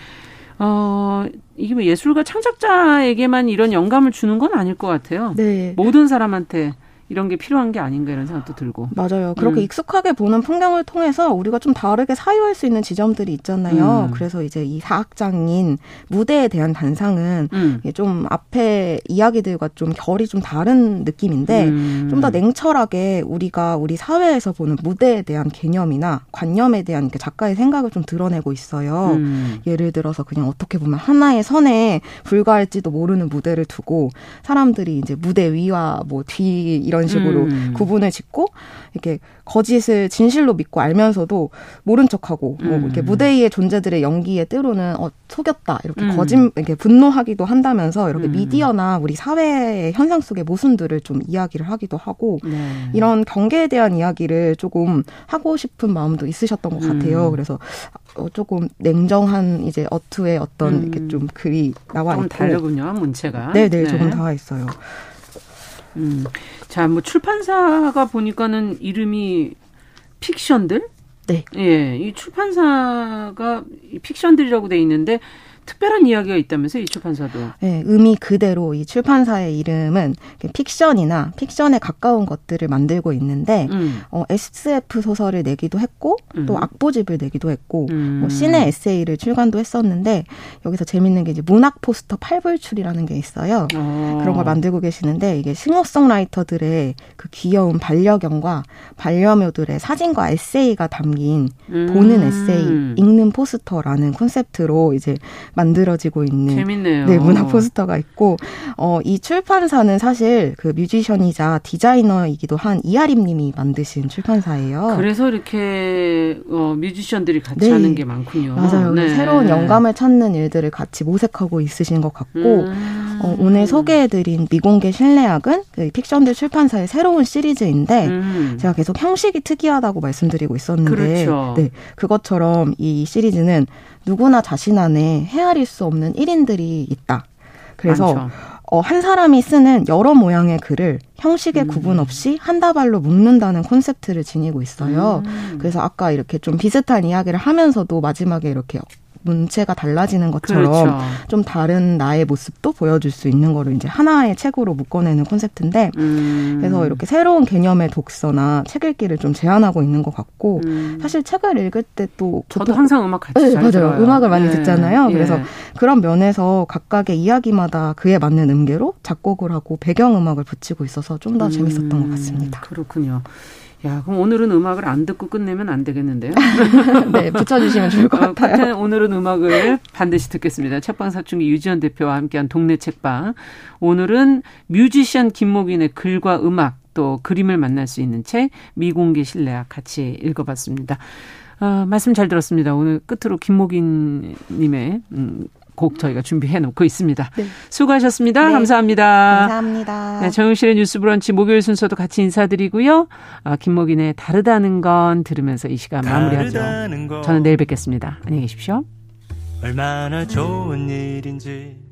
어, 이게 뭐 예술가 창작자에게만 이런 영감을 주는 건 아닐 것 같아요. 네. 모든 사람한테 이런 게 필요한 게 아닌가 이런 생각도 들고. 맞아요. 그렇게 음. 익숙하게 보는 풍경을 통해서 우리가 좀 다르게 사유할 수 있는 지점들이 있잖아요. 음. 그래서 이제 이 사학장인 무대에 대한 단상은 음. 좀 앞에 이야기들과 좀 결이 좀 다른 느낌인데 음. 좀더 냉철하게 우리가 우리 사회에서 보는 무대에 대한 개념이나 관념에 대한 작가의 생각을 좀 드러내고 있어요. 음. 예를 들어서 그냥 어떻게 보면 하나의 선에 불과할지도 모르는 무대를 두고 사람들이 이제 무대 위와 뭐 뒤 이런 이런 식으로 음. 구분을 짓고 이렇게 거짓을 진실로 믿고 알면서도 모른 척하고 뭐 음. 이렇게 무대 위의 존재들의 연기에 때로는 어 속였다 이렇게 음. 거짓 이렇게 분노하기도 한다면서 이렇게 음. 미디어나 우리 사회의 현상 속의 모순들을 좀 이야기를 하기도 하고 네. 이런 경계에 대한 이야기를 조금 하고 싶은 마음도 있으셨던 것 같아요. 음. 그래서 어, 조금 냉정한 이제 어투의 어떤 음. 이렇게 좀 글이 나와 있고 좀 다르군요 문체가. 네네 네. 조금 나와 있어요. 음. 자, 뭐 출판사가 보니까는 이름이 픽션들? 네. 예, 이 출판사가 픽션들이라고 돼 있는데 특별한 이야기가 있다면서요, 이 출판사도? 네, 의미 그대로 이 출판사의 이름은 픽션이나 픽션에 가까운 것들을 만들고 있는데 음. 어, SF 소설을 내기도 했고 음. 또 악보집을 내기도 했고 음. 뭐 시내 에세이를 출간도 했었는데 여기서 재밌는 게 이제 문학 포스터 팔불출이라는 게 있어요. 어. 그런 걸 만들고 계시는데 이게 싱어송라이터들의 그 귀여운 반려견과 반려묘들의 사진과 에세이가 담긴 보는 음. 에세이, 읽는 포스터라는 콘셉트로 이제 만들어지고 있는 재밌네요. 네, 문화 포스터가 있고 어, 이 출판사는 사실 그 뮤지션이자 디자이너이기도 한 이하림 님이 만드신 출판사예요. 그래서 이렇게 어, 뮤지션들이 같이 네. 하는 게 많군요. 맞아요. 네. 새로운 영감을 찾는 일들을 같이 모색하고 있으신 것 같고 음. 어, 오늘 소개해드린 미공개 실내악은 그 픽션들 출판사의 새로운 시리즈인데 음. 제가 계속 형식이 특이하다고 말씀드리고 있었는데 그렇죠. 네, 그것처럼 이 시리즈는 누구나 자신 안에 헤아릴 수 없는 1인들이 있다. 그래서 많죠. 어, 한 사람이 쓰는 여러 모양의 글을 형식의 음. 구분 없이 한 다발로 묶는다는 콘셉트를 지니고 있어요. 음. 그래서 아까 이렇게 좀 비슷한 이야기를 하면서도 마지막에 이렇게 문체가 달라지는 것처럼 그렇죠. 좀 다른 나의 모습도 보여줄 수 있는 거를 이제 하나의 책으로 묶어내는 콘셉트인데 음. 그래서 이렇게 새로운 개념의 독서나 책 읽기를 좀 제안하고 있는 것 같고 음. 사실 책을 읽을 때 또 저도 항상 음악 같이 네, 맞아요 들어요. 음악을 많이 네. 듣잖아요 예. 그래서 그런 면에서 각각의 이야기마다 그에 맞는 음계로 작곡을 하고 배경 음악을 붙이고 있어서 좀더 음. 재밌었던 것 같습니다 그렇군요. 야, 그럼 오늘은 음악을 안 듣고 끝내면 안 되겠는데요? 네, 붙여주시면 좋을 것 어, 같아요. 어, 오늘은 음악을 반드시 듣겠습니다. 책방 사춘기 유지현 대표와 함께한 동네 책방. 오늘은 뮤지션 김목인의 글과 음악 또 그림을 만날 수 있는 책 미공개 실내악 같이 읽어봤습니다. 어, 말씀 잘 들었습니다. 오늘 끝으로 김목인 님의 음, 곡 저희가 준비해 놓고 있습니다. 네. 수고하셨습니다. 네. 감사합니다. 감사합니다. 네, 정용실의 뉴스 브런치 목요일 순서도 같이 인사드리고요. 아, 김목인의 다르다는 건 들으면서 이 시간 마무리하죠. 저는 내일 뵙겠습니다. 안녕히 계십시오. 얼마나 좋은 일인지